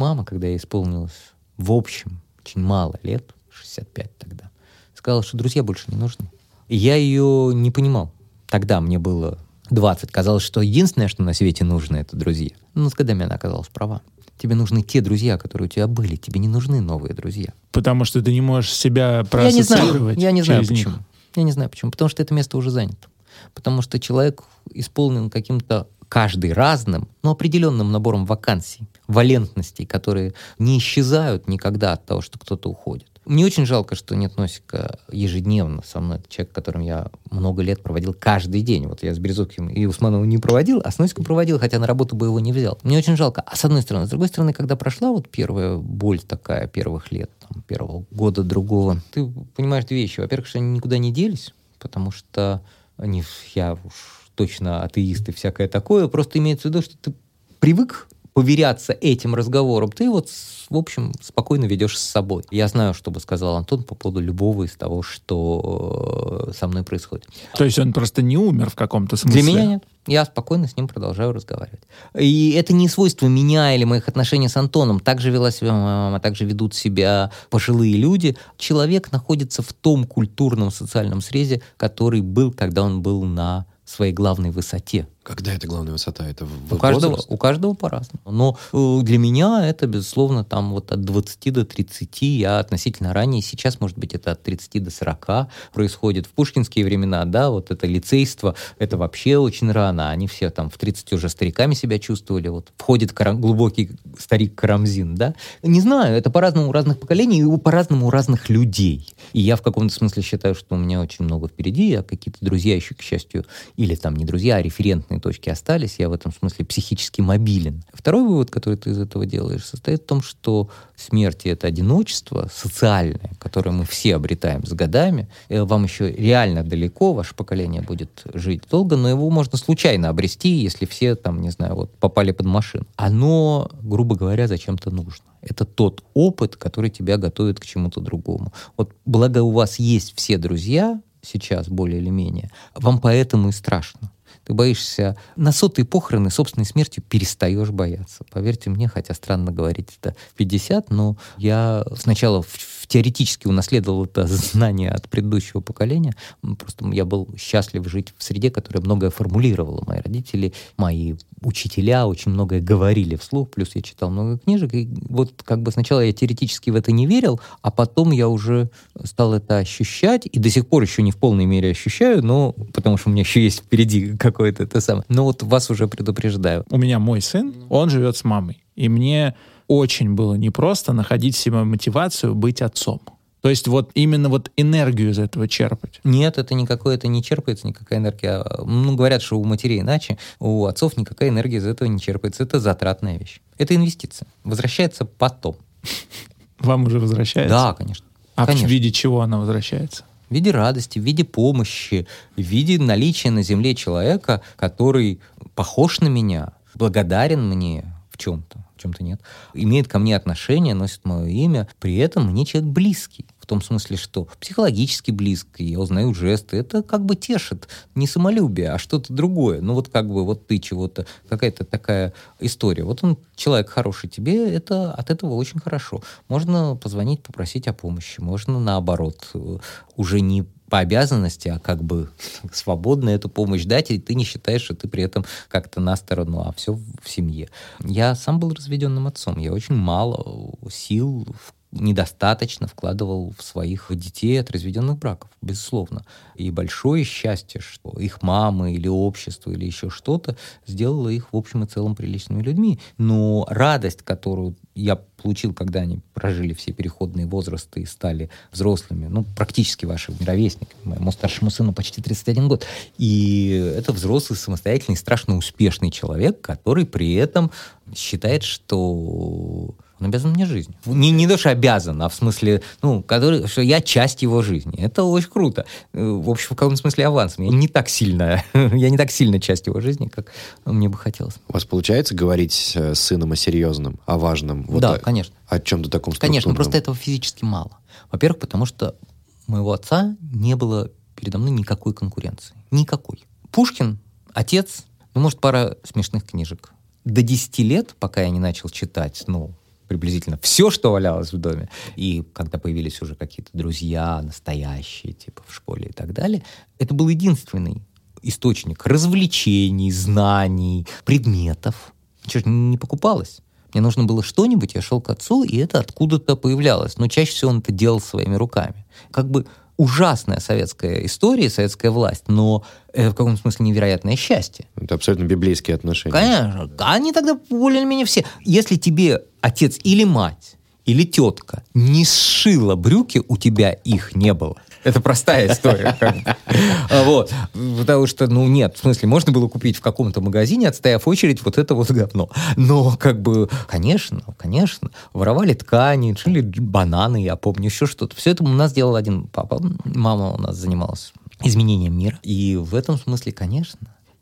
Мама, когда ей исполнилось, в общем, очень мало лет, 65 тогда, сказала, что друзья больше не нужны. И я ее не понимал. Тогда мне было 20. Казалось, что единственное, что на свете нужно, это друзья. Но с годами она оказалась права. Тебе нужны те друзья, которые у тебя были. Тебе не нужны новые друзья. Потому что ты не можешь себя Я не знаю, проассоциировать я не знаю через них. почему. Я не знаю почему. Потому что это место уже занято. Потому что человек исполнен каким-то каждый разным, но определенным набором вакансий, валентностей, которые не исчезают никогда от того, что кто-то уходит. Мне очень жалко, что нет Носика ежедневно со мной. Это человек, которым я много лет проводил каждый день. Вот я с Березовским и Усмановым не проводил, а с Носиком проводил, хотя на работу бы его не взял. Мне очень жалко. А с одной стороны. С другой стороны, когда прошла вот первая боль такая первых лет, там, первого года, другого, ты понимаешь две вещи. Во-первых, что они никуда не делись, потому что они, я уж точно атеист и всякое такое, просто имеется в виду, что ты привык поверяться этим разговором, ты вот, в общем, спокойно ведешь с собой. Я знаю, что бы сказал Антон по поводу любого из того, что э, со мной происходит. То есть он просто не умер в каком-то смысле. Для меня нет. Я спокойно с ним продолжаю разговаривать. И это не свойство меня или моих отношений с Антоном. Так же вела себя моя мама, так же ведут себя пожилые люди. Человек находится в том культурном социальном срезе, который был, когда он был на своей главной высоте. Когда это главная высота? Это в У каждого, возраст? у каждого по-разному. Но э, для меня это, безусловно, там вот от 20 до 30, я относительно ранее, сейчас, может быть, это от 30 до 40 происходит. В пушкинские времена, да, вот это лицейство, это вообще очень рано. Они все там в 30 уже стариками себя чувствовали. Вот входит Кара- глубокий старик Карамзин, да. Не знаю, это по-разному у разных поколений и по-разному у разных людей. И я в каком-то смысле считаю, что у меня очень много впереди, а какие-то друзья еще, к счастью, или там не друзья, а референтные точки остались, я в этом смысле психически мобилен. Второй вывод, который ты из этого делаешь, состоит в том, что смерть — это одиночество социальное, которое мы все обретаем с годами. Э, Вам еще реально далеко, ваше поколение будет жить долго, но его можно случайно обрести, если все там, не знаю, вот попали под машину. Оно, грубо говоря, зачем-то нужно. Это тот опыт, который тебя готовит к чему-то другому. Вот благо у вас есть все друзья сейчас, более или менее, вам поэтому и страшно. Ты боишься на сотые похороны собственной смертью перестаешь бояться. Поверьте мне, хотя странно говорить это в 50, но я сначала в теоретически унаследовал это знание от предыдущего поколения. Просто я был счастлив жить в среде, которая многое формулировала. Мои родители, мои учителя очень многое говорили вслух, плюс я читал много книжек, и вот как бы сначала я теоретически в это не верил, а потом я уже стал это ощущать, и до сих пор еще не в полной мере ощущаю, но потому что у меня еще есть впереди какое-то это самое. Но вот вас уже предупреждаю. У меня мой сын, он живет с мамой, и мне очень было непросто находить в себе мотивацию быть отцом. То есть вот именно вот энергию из этого черпать. Нет, это никакое, это не черпается никакая энергия. Ну, говорят, что у матерей иначе, у отцов никакая энергия из этого не черпается. Это затратная вещь. Это инвестиция. Возвращается потом. Вам уже возвращается? Да, конечно. А конечно. в виде чего она возвращается? В виде радости, в виде помощи, в виде наличия на земле человека, который похож на меня, благодарен мне в чем-то чем-то нет, имеет ко мне отношение, носит мое имя, при этом мне человек близкий. В том смысле, что психологически близкий, я узнаю жесты, это как бы тешит не самолюбие, а что-то другое. Ну вот как бы вот ты чего-то, какая-то такая история. Вот он, человек хороший тебе, это от этого очень хорошо. Можно позвонить, попросить о помощи, можно наоборот, э, уже не по обязанности, а как бы свободно эту помощь дать, и ты не считаешь, что ты при этом как-то на сторону, а все в семье. Я сам был разведенным отцом, я очень мало сил недостаточно вкладывал в своих детей от разведенных браков, безусловно. И большое счастье, что их мамы или общество или еще что-то сделало их в общем и целом приличными людьми. Но радость, которую я получил, когда они прожили все переходные возрасты и стали взрослыми, ну, практически ваши ровесники. Моему старшему сыну почти 31 год. И это взрослый, самостоятельный, страшно успешный человек, который при этом считает, что он обязан мне жизнь. Не, не то, что обязан, а в смысле, ну, который, что я часть его жизни. Это очень круто. В общем, в каком смысле аванс. Я не так сильно, я не так сильно часть его жизни, как мне бы хотелось. У вас получается говорить с сыном о серьезном, о важном? Вот да, о, конечно. О чем-то таком Конечно, просто этого физически мало. Во-первых, потому что моего отца не было передо мной никакой конкуренции. Никакой. Пушкин, отец, ну, может, пара смешных книжек. До 10 лет, пока я не начал читать, ну, приблизительно все, что валялось в доме. И когда появились уже какие-то друзья настоящие, типа в школе и так далее, это был единственный источник развлечений, знаний, предметов. Ничего не покупалось. Мне нужно было что-нибудь, я шел к отцу, и это откуда-то появлялось. Но чаще всего он это делал своими руками. Как бы ужасная советская история, советская власть, но это в каком-то смысле невероятное счастье. Это абсолютно библейские отношения. Конечно. Они тогда более-менее все. Если тебе отец или мать или тетка не сшила брюки, у тебя их не было. Это простая история. Вот. Потому что, ну, нет, в смысле, можно было купить в каком-то магазине, отстояв очередь, вот это вот говно. Но, как бы, конечно, конечно, воровали ткани, шили бананы, я помню, еще что-то. Все это у нас делал один папа. Мама у нас занималась изменением мира. И в этом смысле, конечно,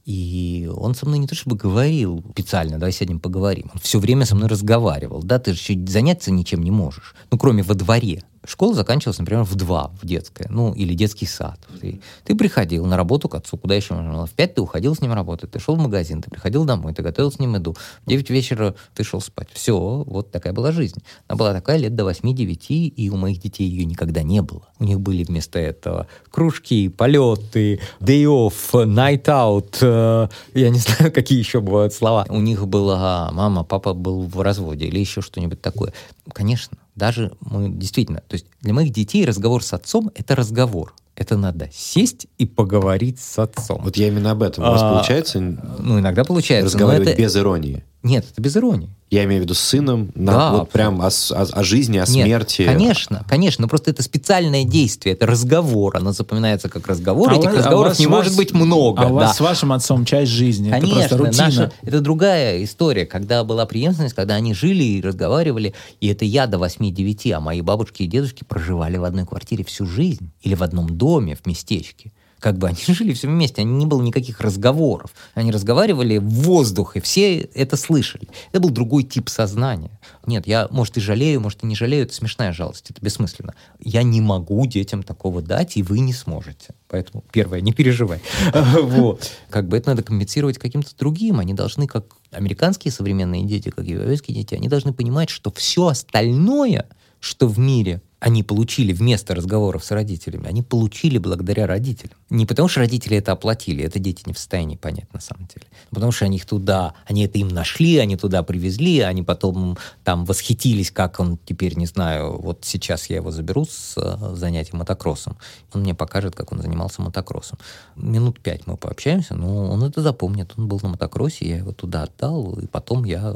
и он со мной не то чтобы говорил специально, давай сядем поговорим. Он все время со мной разговаривал. Да, ты же заняться ничем не можешь. Ну, кроме во дворе. Школа заканчивалась, например, в два, в детское, ну, или детский сад. Ты, ты приходил на работу к отцу, куда еще можно было. В пять ты уходил с ним работать, ты шел в магазин, ты приходил домой, ты готовил с ним еду. В девять вечера ты шел спать. Все, вот такая была жизнь. Она была такая лет до восьми-девяти, и у моих детей ее никогда не было. У них были вместо этого кружки, полеты, day off, night out, э, я не знаю, какие еще бывают слова. У них была мама, папа был в разводе или еще что-нибудь такое. Конечно, даже мы действительно, то есть для моих детей разговор с отцом — это разговор. Это надо сесть и поговорить с отцом. Вот я именно об этом. У вас а, получается? Ну, иногда получается. Разговаривать это... без иронии. Нет, это без иронии. Я имею в виду с сыном, на, да, вот прям о, о, о жизни, о Нет, смерти. Конечно, конечно, но просто это специальное действие, это разговор, оно запоминается как разговор, а этих вас, разговоров а не вас, может быть много. А да. у вас с вашим отцом часть жизни, конечно, это просто рутина. Наша, это другая история, когда была преемственность, когда они жили и разговаривали, и это я до 8-9, а мои бабушки и дедушки проживали в одной квартире всю жизнь, или в одном доме в местечке. Как бы они жили все вместе, не было никаких разговоров. Они разговаривали в воздух, и все это слышали. Это был другой тип сознания. Нет, я, может, и жалею, может, и не жалею, это смешная жалость, это бессмысленно. Я не могу детям такого дать, и вы не сможете. Поэтому, первое, не переживай. Вот. Как бы это надо компенсировать каким-то другим. Они должны, как американские современные дети, как европейские дети, они должны понимать, что все остальное что в мире они получили вместо разговоров с родителями, они получили благодаря родителям. Не потому что родители это оплатили, это дети не в состоянии понять на самом деле. Потому что они их туда, они это им нашли, они туда привезли, они потом там восхитились, как он теперь, не знаю, вот сейчас я его заберу с э, занятия мотокроссом, он мне покажет, как он занимался мотокроссом. Минут пять мы пообщаемся, но он это запомнит. Он был на мотокроссе, я его туда отдал, и потом я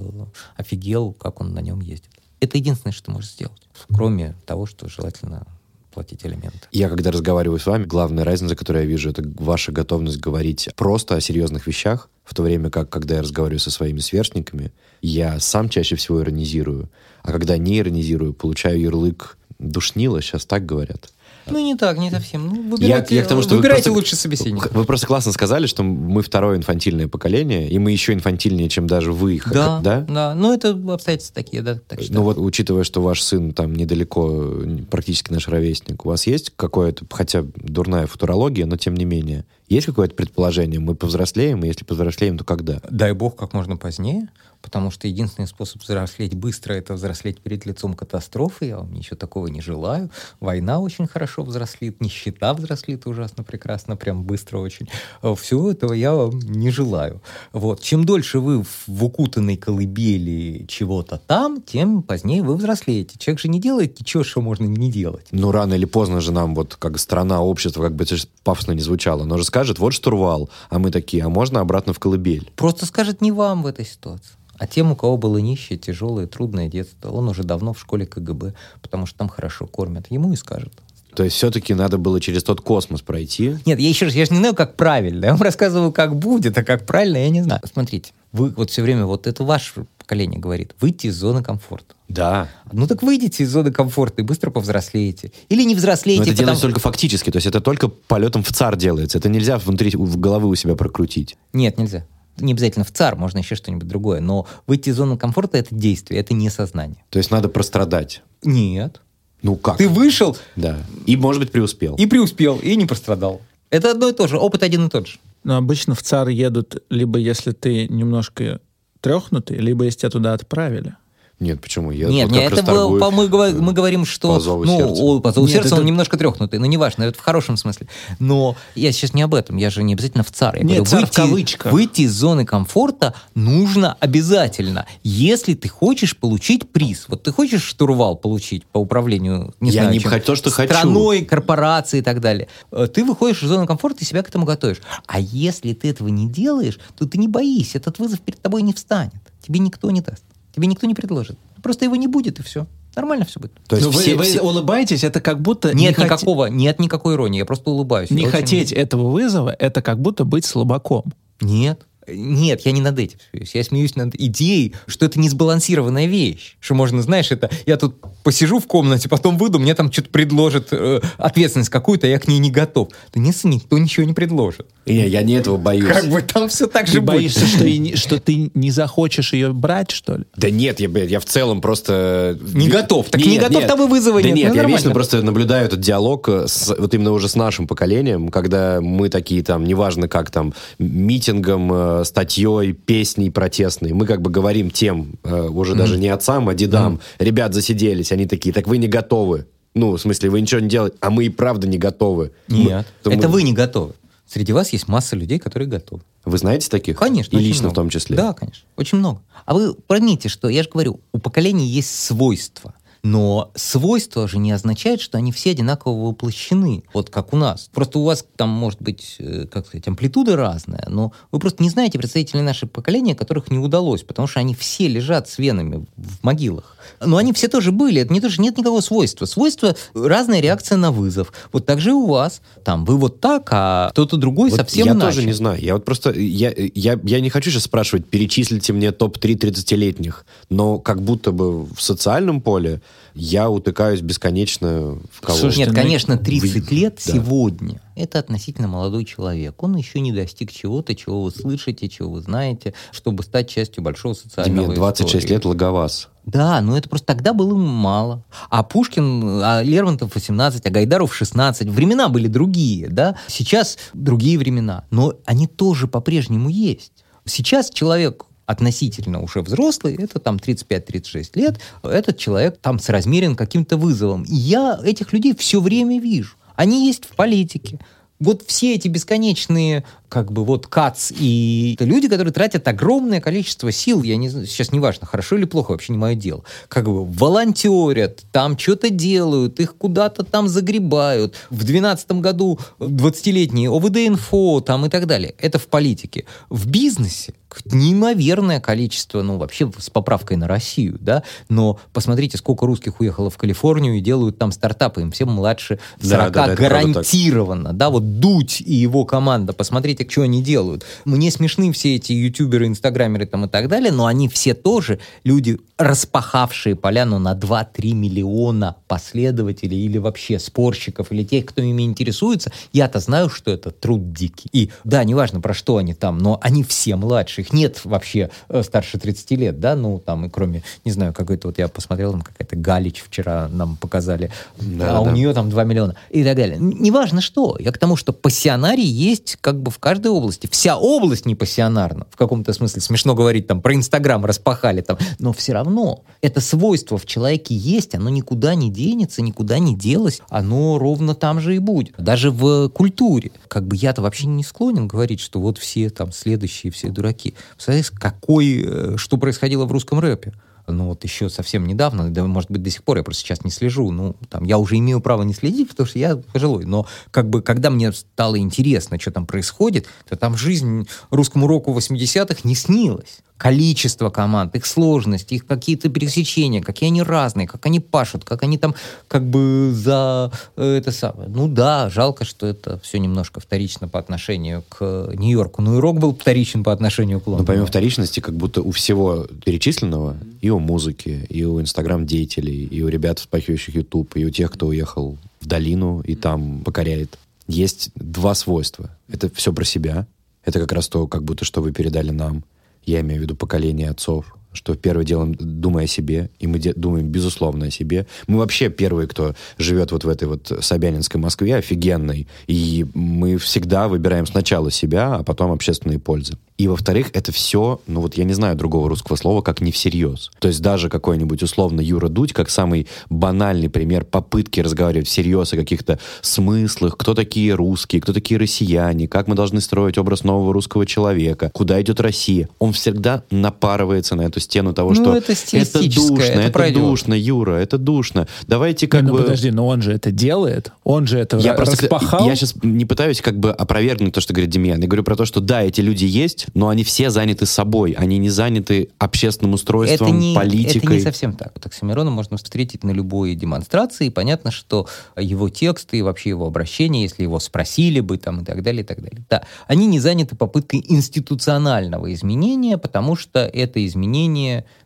офигел, как он на нем ездит. Это единственное, что ты можешь сделать, кроме того, что желательно платить элементы. Я, когда разговариваю с вами, главная разница, которую я вижу, это ваша готовность говорить просто о серьезных вещах, в то время как, когда я разговариваю со своими сверстниками, я сам чаще всего иронизирую, а когда не иронизирую, получаю ярлык душнило, сейчас так говорят. Ну, не так, не совсем. Ну, Я, выбирайте, я к тому, что вы выбирайте просто- лучше собеседника. Вы просто классно сказали, что мы второе инфантильное поколение, и мы еще инфантильнее, чем даже вы. Да, да? да. Ну, это обстоятельства такие, да, так что. Ну вот, учитывая, что ваш сын там недалеко, практически наш ровесник, у вас есть какое-то, хотя дурная футурология, но тем не менее, есть какое-то предположение? Мы повзрослеем, и если повзрослеем, то когда? Дай бог, как можно позднее, потому что единственный способ взрослеть быстро — это взрослеть перед лицом катастрофы. Я вам ничего такого не желаю. Война очень хорошо взрослит, нищета взрослит ужасно прекрасно, прям быстро очень. Всего этого я вам не желаю. Вот. Чем дольше вы в, укутанной колыбели чего-то там, тем позднее вы взрослеете. Человек же не делает ничего, что можно не делать. Ну, рано или поздно же нам, вот как страна, общество, как бы это пафосно не звучало, оно же скажет, вот штурвал, а мы такие, а можно обратно в колыбель? Просто скажет не вам в этой ситуации. А тем, у кого было нищее, тяжелое, трудное детство, он уже давно в школе КГБ, потому что там хорошо кормят. Ему и скажут. То есть все-таки надо было через тот космос пройти. Нет, я еще раз, я же не знаю, как правильно. Я вам рассказываю, как будет, а как правильно, я не знаю. Смотрите, вы вот все время, вот это ваше поколение говорит, выйти из зоны комфорта. Да. Ну так выйдите из зоны комфорта и быстро повзрослеете. Или не Но взрослеете, это потому- делается только фактически, то есть это только полетом в царь делается. Это нельзя внутри в головы у себя прокрутить. Нет, нельзя. Не обязательно в ЦАР, можно еще что-нибудь другое. Но выйти из зоны комфорта — это действие, это не сознание. То есть надо прострадать. Нет. Ну как? Ты вышел Да. И, может быть, преуспел. и преуспел, и не пострадал. Это одно и то же, опыт один и тот же. Но обычно в ЦАР едут либо если ты немножко трехнутый, либо если тебя туда отправили. Нет, почему? Я Нет, вот нет, это было, по- мы, говор- мы говорим, что... по зову ну, сердца. о, по зову Нет, сердца он это- немножко трехнутый, но неважно, это в хорошем смысле. Но я сейчас не об этом, я же не обязательно в ЦАР. Я Нет, говорю, «цар» в выйти, кавычках. выйти из зоны комфорта нужно обязательно, если ты хочешь получить приз. Вот ты хочешь штурвал получить по управлению, не Я знаю, не чем, хочу то, что хочу. страной, корпорацией и так далее. Э, Ты выходишь из зоны комфорта и себя к этому готовишь. А если ты этого не делаешь, то ты не боись, этот вызов перед тобой не встанет. Тебе никто не даст. Тебе никто не предложит. Просто его не будет, и все. Нормально все будет. То есть Но вы- все- вы, все- улыбаетесь, это как будто... Нет не никакого, нет никакой иронии, я просто улыбаюсь. Не Я очень- хотеть этого вызова, это как будто быть слабаком. Нет. Нет, я не над этим смеюсь. Я смеюсь над идеей, что это не сбалансированная вещь. Что можно, знаешь, это я тут посижу в комнате, потом выйду, мне там что-то предложат, э, ответственность какую-то, а я к ней не готов. Да нет, никто ничего не предложит. Не, я не этого боюсь. Как бы там все так Ты же будет. боишься, что, что ты не захочешь ее брать, что ли? Да нет, я, я в целом просто... Не готов. Так не готов, там и вызова да нет. нет, Ну, я нормально. вечно просто наблюдаю этот диалог э, с, вот именно уже с нашим поколением, когда мы такие там, неважно как там, митингом, э, статьей, песней протестной, мы как бы говорим тем, э, уже даже не отцам, а дедам, ребят засиделись, они такие, так вы не готовы. Ну, в смысле, вы ничего не делаете, а мы и правда не готовы. Нет, Мы- то это мы- вы не готовы. Среди вас есть масса людей, которые готовы. Вы знаете таких? Конечно. И лично много. в том числе? Да, конечно. Очень много. А вы поймите, что я же говорю, у поколений есть свойства. Но свойства же не означает, что они все одинаково воплощены, вот как у нас. Просто у вас там может быть, э, как сказать, амплитуда разная, но вы просто не знаете представителей нашего поколения, которых не удалось, потому что они все лежат с венами в могилах. Но они все тоже были, это не то, что нет никакого свойства. Свойство — разная реакция на вызов. Вот так же и у вас. Там вы вот так, а кто-то другой Вот совсем я иначе. тоже не знаю. Я вот просто... Я, я, я не хочу сейчас спрашивать, перечислите мне топ-3 30-летних, но как будто бы в социальном поле я утыкаюсь бесконечно в кого Слушайте, Нет, ну, конечно, 30 вы- лет да. сегодня это относительно молодой человек. Он еще не достиг чего-то, чего вы слышите, чего вы знаете, чтобы стать частью большого социального Мне 26 истории. лет логоваз. Да, но это просто тогда было мало. А Пушкин, а Лермонтов 18, а Гайдаров 16. Времена были другие, да? Сейчас другие времена. Но они тоже по-прежнему есть. Сейчас человек относительно уже взрослый, это там 35-36 лет, этот человек там соразмерен каким-то вызовом. И я этих людей все время вижу. Они есть в политике, вот все эти бесконечные, как бы, вот КАЦ и это люди, которые тратят огромное количество сил, я не знаю, сейчас не важно, хорошо или плохо, вообще не мое дело, как бы волонтерят, там что-то делают, их куда-то там загребают. В 2012 году 20-летние ОВД-инфо там и так далее. Это в политике. В бизнесе неимоверное количество, ну, вообще с поправкой на Россию, да, но посмотрите, сколько русских уехало в Калифорнию и делают там стартапы, им всем младше 40 да, да, да, гарантированно, да, вот Дудь и его команда, посмотрите, что они делают. Мне смешны все эти ютуберы, инстаграмеры там и так далее, но они все тоже люди, распахавшие поляну на 2-3 миллиона последователей или вообще спорщиков, или тех, кто ими интересуется, я-то знаю, что это труд дикий. И да, неважно, про что они там, но они все младшие их нет вообще э, старше 30 лет, да, ну, там, и кроме, не знаю, какой-то, вот я посмотрел, там какая-то Галич вчера нам показали, да, а да. у нее там 2 миллиона и так далее. Неважно что, я к тому, что пассионарий есть как бы в каждой области. Вся область не пассионарна, в каком-то смысле, смешно говорить там про Инстаграм распахали там, но все равно это свойство в человеке есть, оно никуда не денется, никуда не делось, оно ровно там же и будет. Даже в культуре. Как бы я-то вообще не склонен говорить, что вот все там следующие, все дураки. Представляете, какой, э, что происходило в русском рэпе? ну вот еще совсем недавно, да, может быть, до сих пор я просто сейчас не слежу, ну, там, я уже имею право не следить, потому что я пожилой, но как бы, когда мне стало интересно, что там происходит, то там жизнь русскому року 80-х не снилась количество команд, их сложность, их какие-то пересечения, какие они разные, как они пашут, как они там как бы за э, это самое. Ну да, жалко, что это все немножко вторично по отношению к Нью-Йорку. Ну и рок был вторичен по отношению к Лондону. Но помимо вторичности, как будто у всего перечисленного, и у музыки, и у инстаграм-деятелей, и у ребят, вспахивающих YouTube, и у тех, кто уехал в долину и там покоряет, есть два свойства. Это все про себя. Это как раз то, как будто что вы передали нам я имею в виду поколение отцов, что первое делом думая о себе, и мы думаем, безусловно, о себе. Мы вообще первые, кто живет вот в этой вот Собянинской Москве, офигенной, и мы всегда выбираем сначала себя, а потом общественные пользы. И, во-вторых, это все, ну вот я не знаю другого русского слова, как не всерьез. То есть даже какой-нибудь условно Юра Дудь, как самый банальный пример попытки разговаривать всерьез о каких-то смыслах, кто такие русские, кто такие россияне, как мы должны строить образ нового русского человека, куда идет Россия. Он всегда напарывается на эту стену того, ну, что это, это душно, это, это душно, Юра, это душно. Давайте как не, ну, бы... Ну подожди, но он же это делает, он же это я распахал. Просто, я сейчас не пытаюсь как бы опровергнуть то, что говорит Демьян. Я говорю про то, что да, эти люди есть, но они все заняты собой, они не заняты общественным устройством, это не, политикой. Это не совсем так. Вот Оксимирона можно встретить на любой демонстрации, и понятно, что его тексты и вообще его обращения, если его спросили бы там и так далее, и так далее. Да, они не заняты попыткой институционального изменения, потому что это изменение,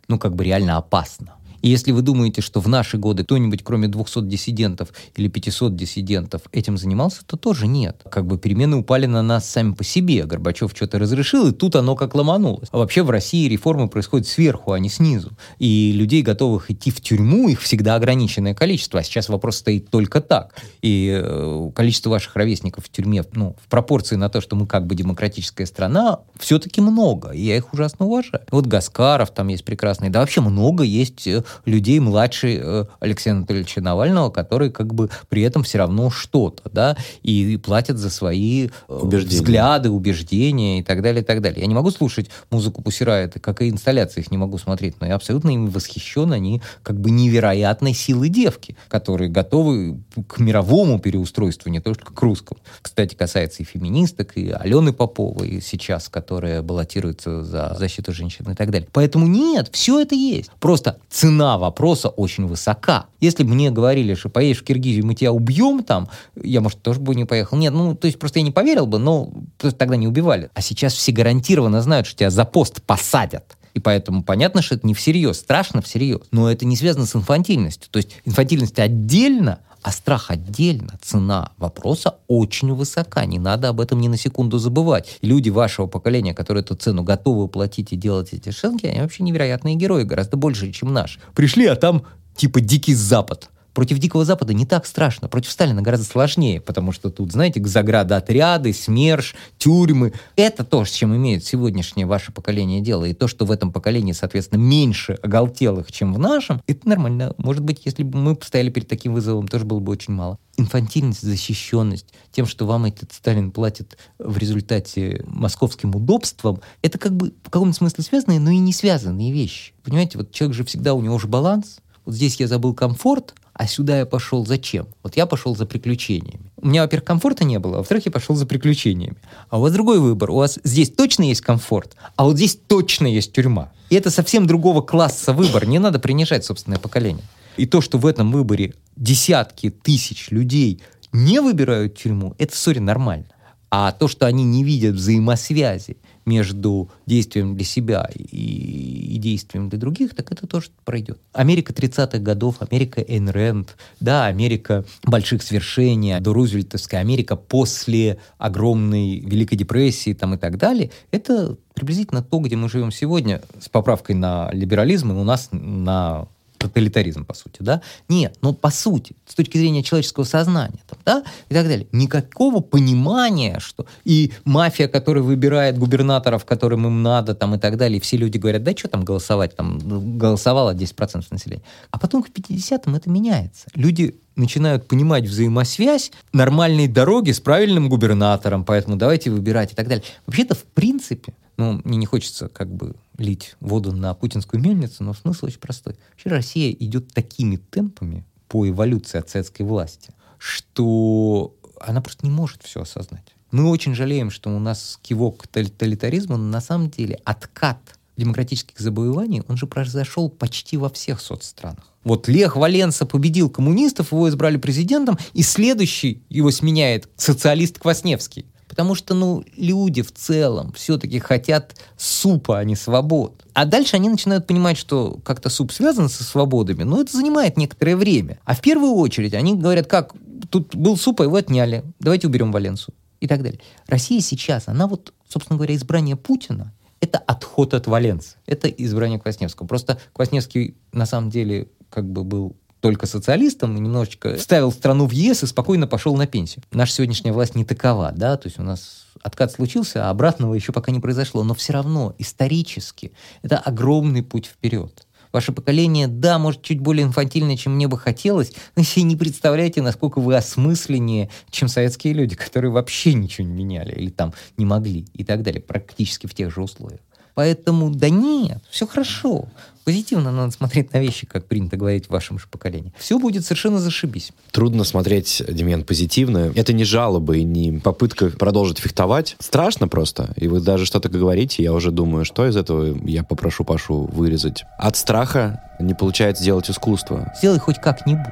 ну, как бы реально опасно. И если вы думаете, что в наши годы кто-нибудь, кроме 200 диссидентов или 500 диссидентов, этим занимался, то тоже нет. Как бы перемены упали на нас сами по себе. Горбачев что-то разрешил, и тут оно как ломанулось. А вообще в России реформы происходят сверху, а не снизу. И людей, готовых идти в тюрьму, их всегда ограниченное количество. А сейчас вопрос стоит только так. И э, количество ваших ровесников в тюрьме, ну, в пропорции на то, что мы как бы демократическая страна, все-таки много. И я их ужасно уважаю. Вот Гаскаров там есть прекрасный. Да вообще много есть э, людей младше э, Алексея Анатольевича Навального, которые как бы при этом все равно что-то, да, и платят за свои э, убеждения. взгляды, убеждения и так далее, и так далее. Я не могу слушать музыку Пусирайта, как и инсталляции их не могу смотреть, но я абсолютно им восхищен, они как бы невероятной силы девки, которые готовы к мировому переустройству, не только к русскому. Кстати, касается и феминисток, и Алены Поповой сейчас, которая баллотируется за защиту женщин и так далее. Поэтому нет, все это есть. Просто цена цена вопроса очень высока. Если бы мне говорили, что поедешь в Киргизию, мы тебя убьем там, я, может, тоже бы не поехал. Нет, ну, то есть просто я не поверил бы, но тогда не убивали. А сейчас все гарантированно знают, что тебя за пост посадят. И поэтому понятно, что это не всерьез, страшно всерьез. Но это не связано с инфантильностью. То есть инфантильность отдельно, а страх отдельно. Цена вопроса очень высока. Не надо об этом ни на секунду забывать. люди вашего поколения, которые эту цену готовы платить и делать эти шенки, они вообще невероятные герои, гораздо больше, чем наш. Пришли, а там типа дикий запад Против Дикого Запада не так страшно, против Сталина гораздо сложнее, потому что тут, знаете, заградоотряды, СМЕРШ, тюрьмы. Это то, с чем имеет сегодняшнее ваше поколение дело, и то, что в этом поколении, соответственно, меньше оголтелых, чем в нашем, это нормально. Может быть, если бы мы стояли перед таким вызовом, тоже было бы очень мало. Инфантильность, защищенность, тем, что вам этот Сталин платит в результате московским удобством, это как бы в каком-то смысле связанные, но и не связанные вещи. Понимаете, вот человек же всегда, у него же баланс. Вот здесь я забыл комфорт, а сюда я пошел зачем? Вот я пошел за приключениями. У меня, во-первых, комфорта не было, а во-вторых, я пошел за приключениями. А у вас другой выбор. У вас здесь точно есть комфорт, а вот здесь точно есть тюрьма. И это совсем другого класса выбор. Не надо принижать собственное поколение. И то, что в этом выборе десятки тысяч людей не выбирают тюрьму, это, сори, нормально. А то, что они не видят взаимосвязи между действием для себя и, и действием для других, так это тоже пройдет. Америка 30-х годов, Америка Эйн Рэнд, да, Америка больших свершений, до Рузвельтовская Америка после огромной Великой депрессии там, и так далее, это приблизительно то, где мы живем сегодня, с поправкой на либерализм, и у нас на тоталитаризм, по сути, да? Нет, но по сути, с точки зрения человеческого сознания, там, да, и так далее, никакого понимания, что и мафия, которая выбирает губернаторов, которым им надо, там, и так далее, и все люди говорят, да что там голосовать, там, голосовало 10% населения. А потом к 50-м это меняется. Люди начинают понимать взаимосвязь нормальной дороги с правильным губернатором, поэтому давайте выбирать и так далее. Вообще-то, в принципе, ну, мне не хочется как бы лить воду на путинскую мельницу, но смысл очень простой. Вообще Россия идет такими темпами по эволюции от советской власти, что она просто не может все осознать. Мы очень жалеем, что у нас кивок к тоталитаризму, но на самом деле откат демократических заболеваний, он же произошел почти во всех соцстранах. Вот Лех Валенса победил коммунистов, его избрали президентом, и следующий его сменяет социалист Квасневский. Потому что, ну, люди в целом все-таки хотят супа, а не свобод. А дальше они начинают понимать, что как-то суп связан со свободами, но это занимает некоторое время. А в первую очередь они говорят, как тут был суп, а его отняли, давайте уберем Валенсу и так далее. Россия сейчас, она вот, собственно говоря, избрание Путина, это отход от Валенса, это избрание Квасневского. Просто Квасневский на самом деле как бы был только социалистом, немножечко ставил страну в ЕС и спокойно пошел на пенсию. Наша сегодняшняя власть не такова, да, то есть у нас откат случился, а обратного еще пока не произошло, но все равно исторически это огромный путь вперед. Ваше поколение, да, может, чуть более инфантильное, чем мне бы хотелось, но если не представляете, насколько вы осмысленнее, чем советские люди, которые вообще ничего не меняли или там не могли и так далее, практически в тех же условиях. Поэтому, да нет, все хорошо. Позитивно надо смотреть на вещи, как принято говорить в вашем же поколении. Все будет совершенно зашибись. Трудно смотреть, Демьян, позитивно. Это не жалобы, не попытка продолжить фехтовать. Страшно просто. И вы даже что-то говорите, я уже думаю, что из этого я попрошу Пашу вырезать. От страха не получается сделать искусство. Сделай хоть как-нибудь.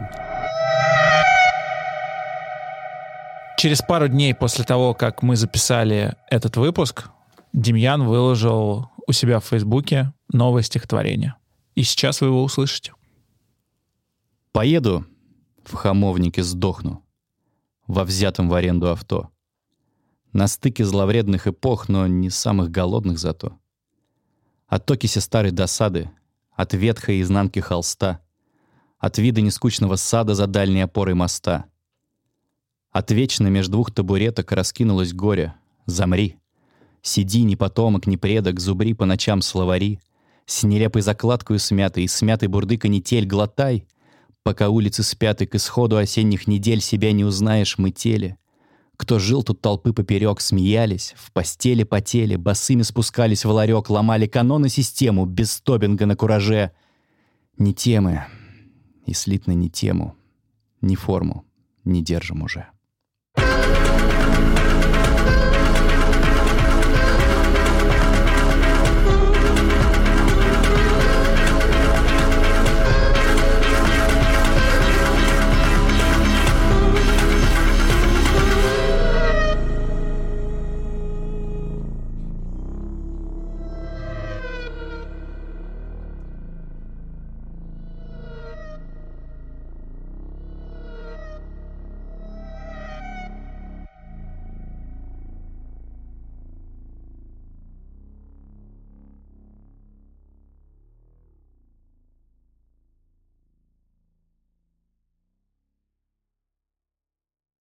Через пару дней после того, как мы записали этот выпуск, Демьян выложил у себя в Фейсбуке новое стихотворение. И сейчас вы его услышите. Поеду, в хамовнике сдохну, во взятом в аренду авто. На стыке зловредных эпох, но не самых голодных зато. От токиси старой досады, от ветхой изнанки холста, от вида нескучного сада за дальней опорой моста. От вечно между двух табуреток раскинулось горе. Замри. Сиди, ни потомок, ни предок, зубри по ночам словари, С нелепой закладкой смятой, смятой бурды канитель глотай, Пока улицы спят, и к исходу осенних недель Себя не узнаешь мытели. Кто жил тут толпы поперек, смеялись, В постели потели, босыми спускались в ларек, Ломали каноны систему, без тобинга на кураже. Ни темы, и слитно ни тему, Ни форму не держим уже.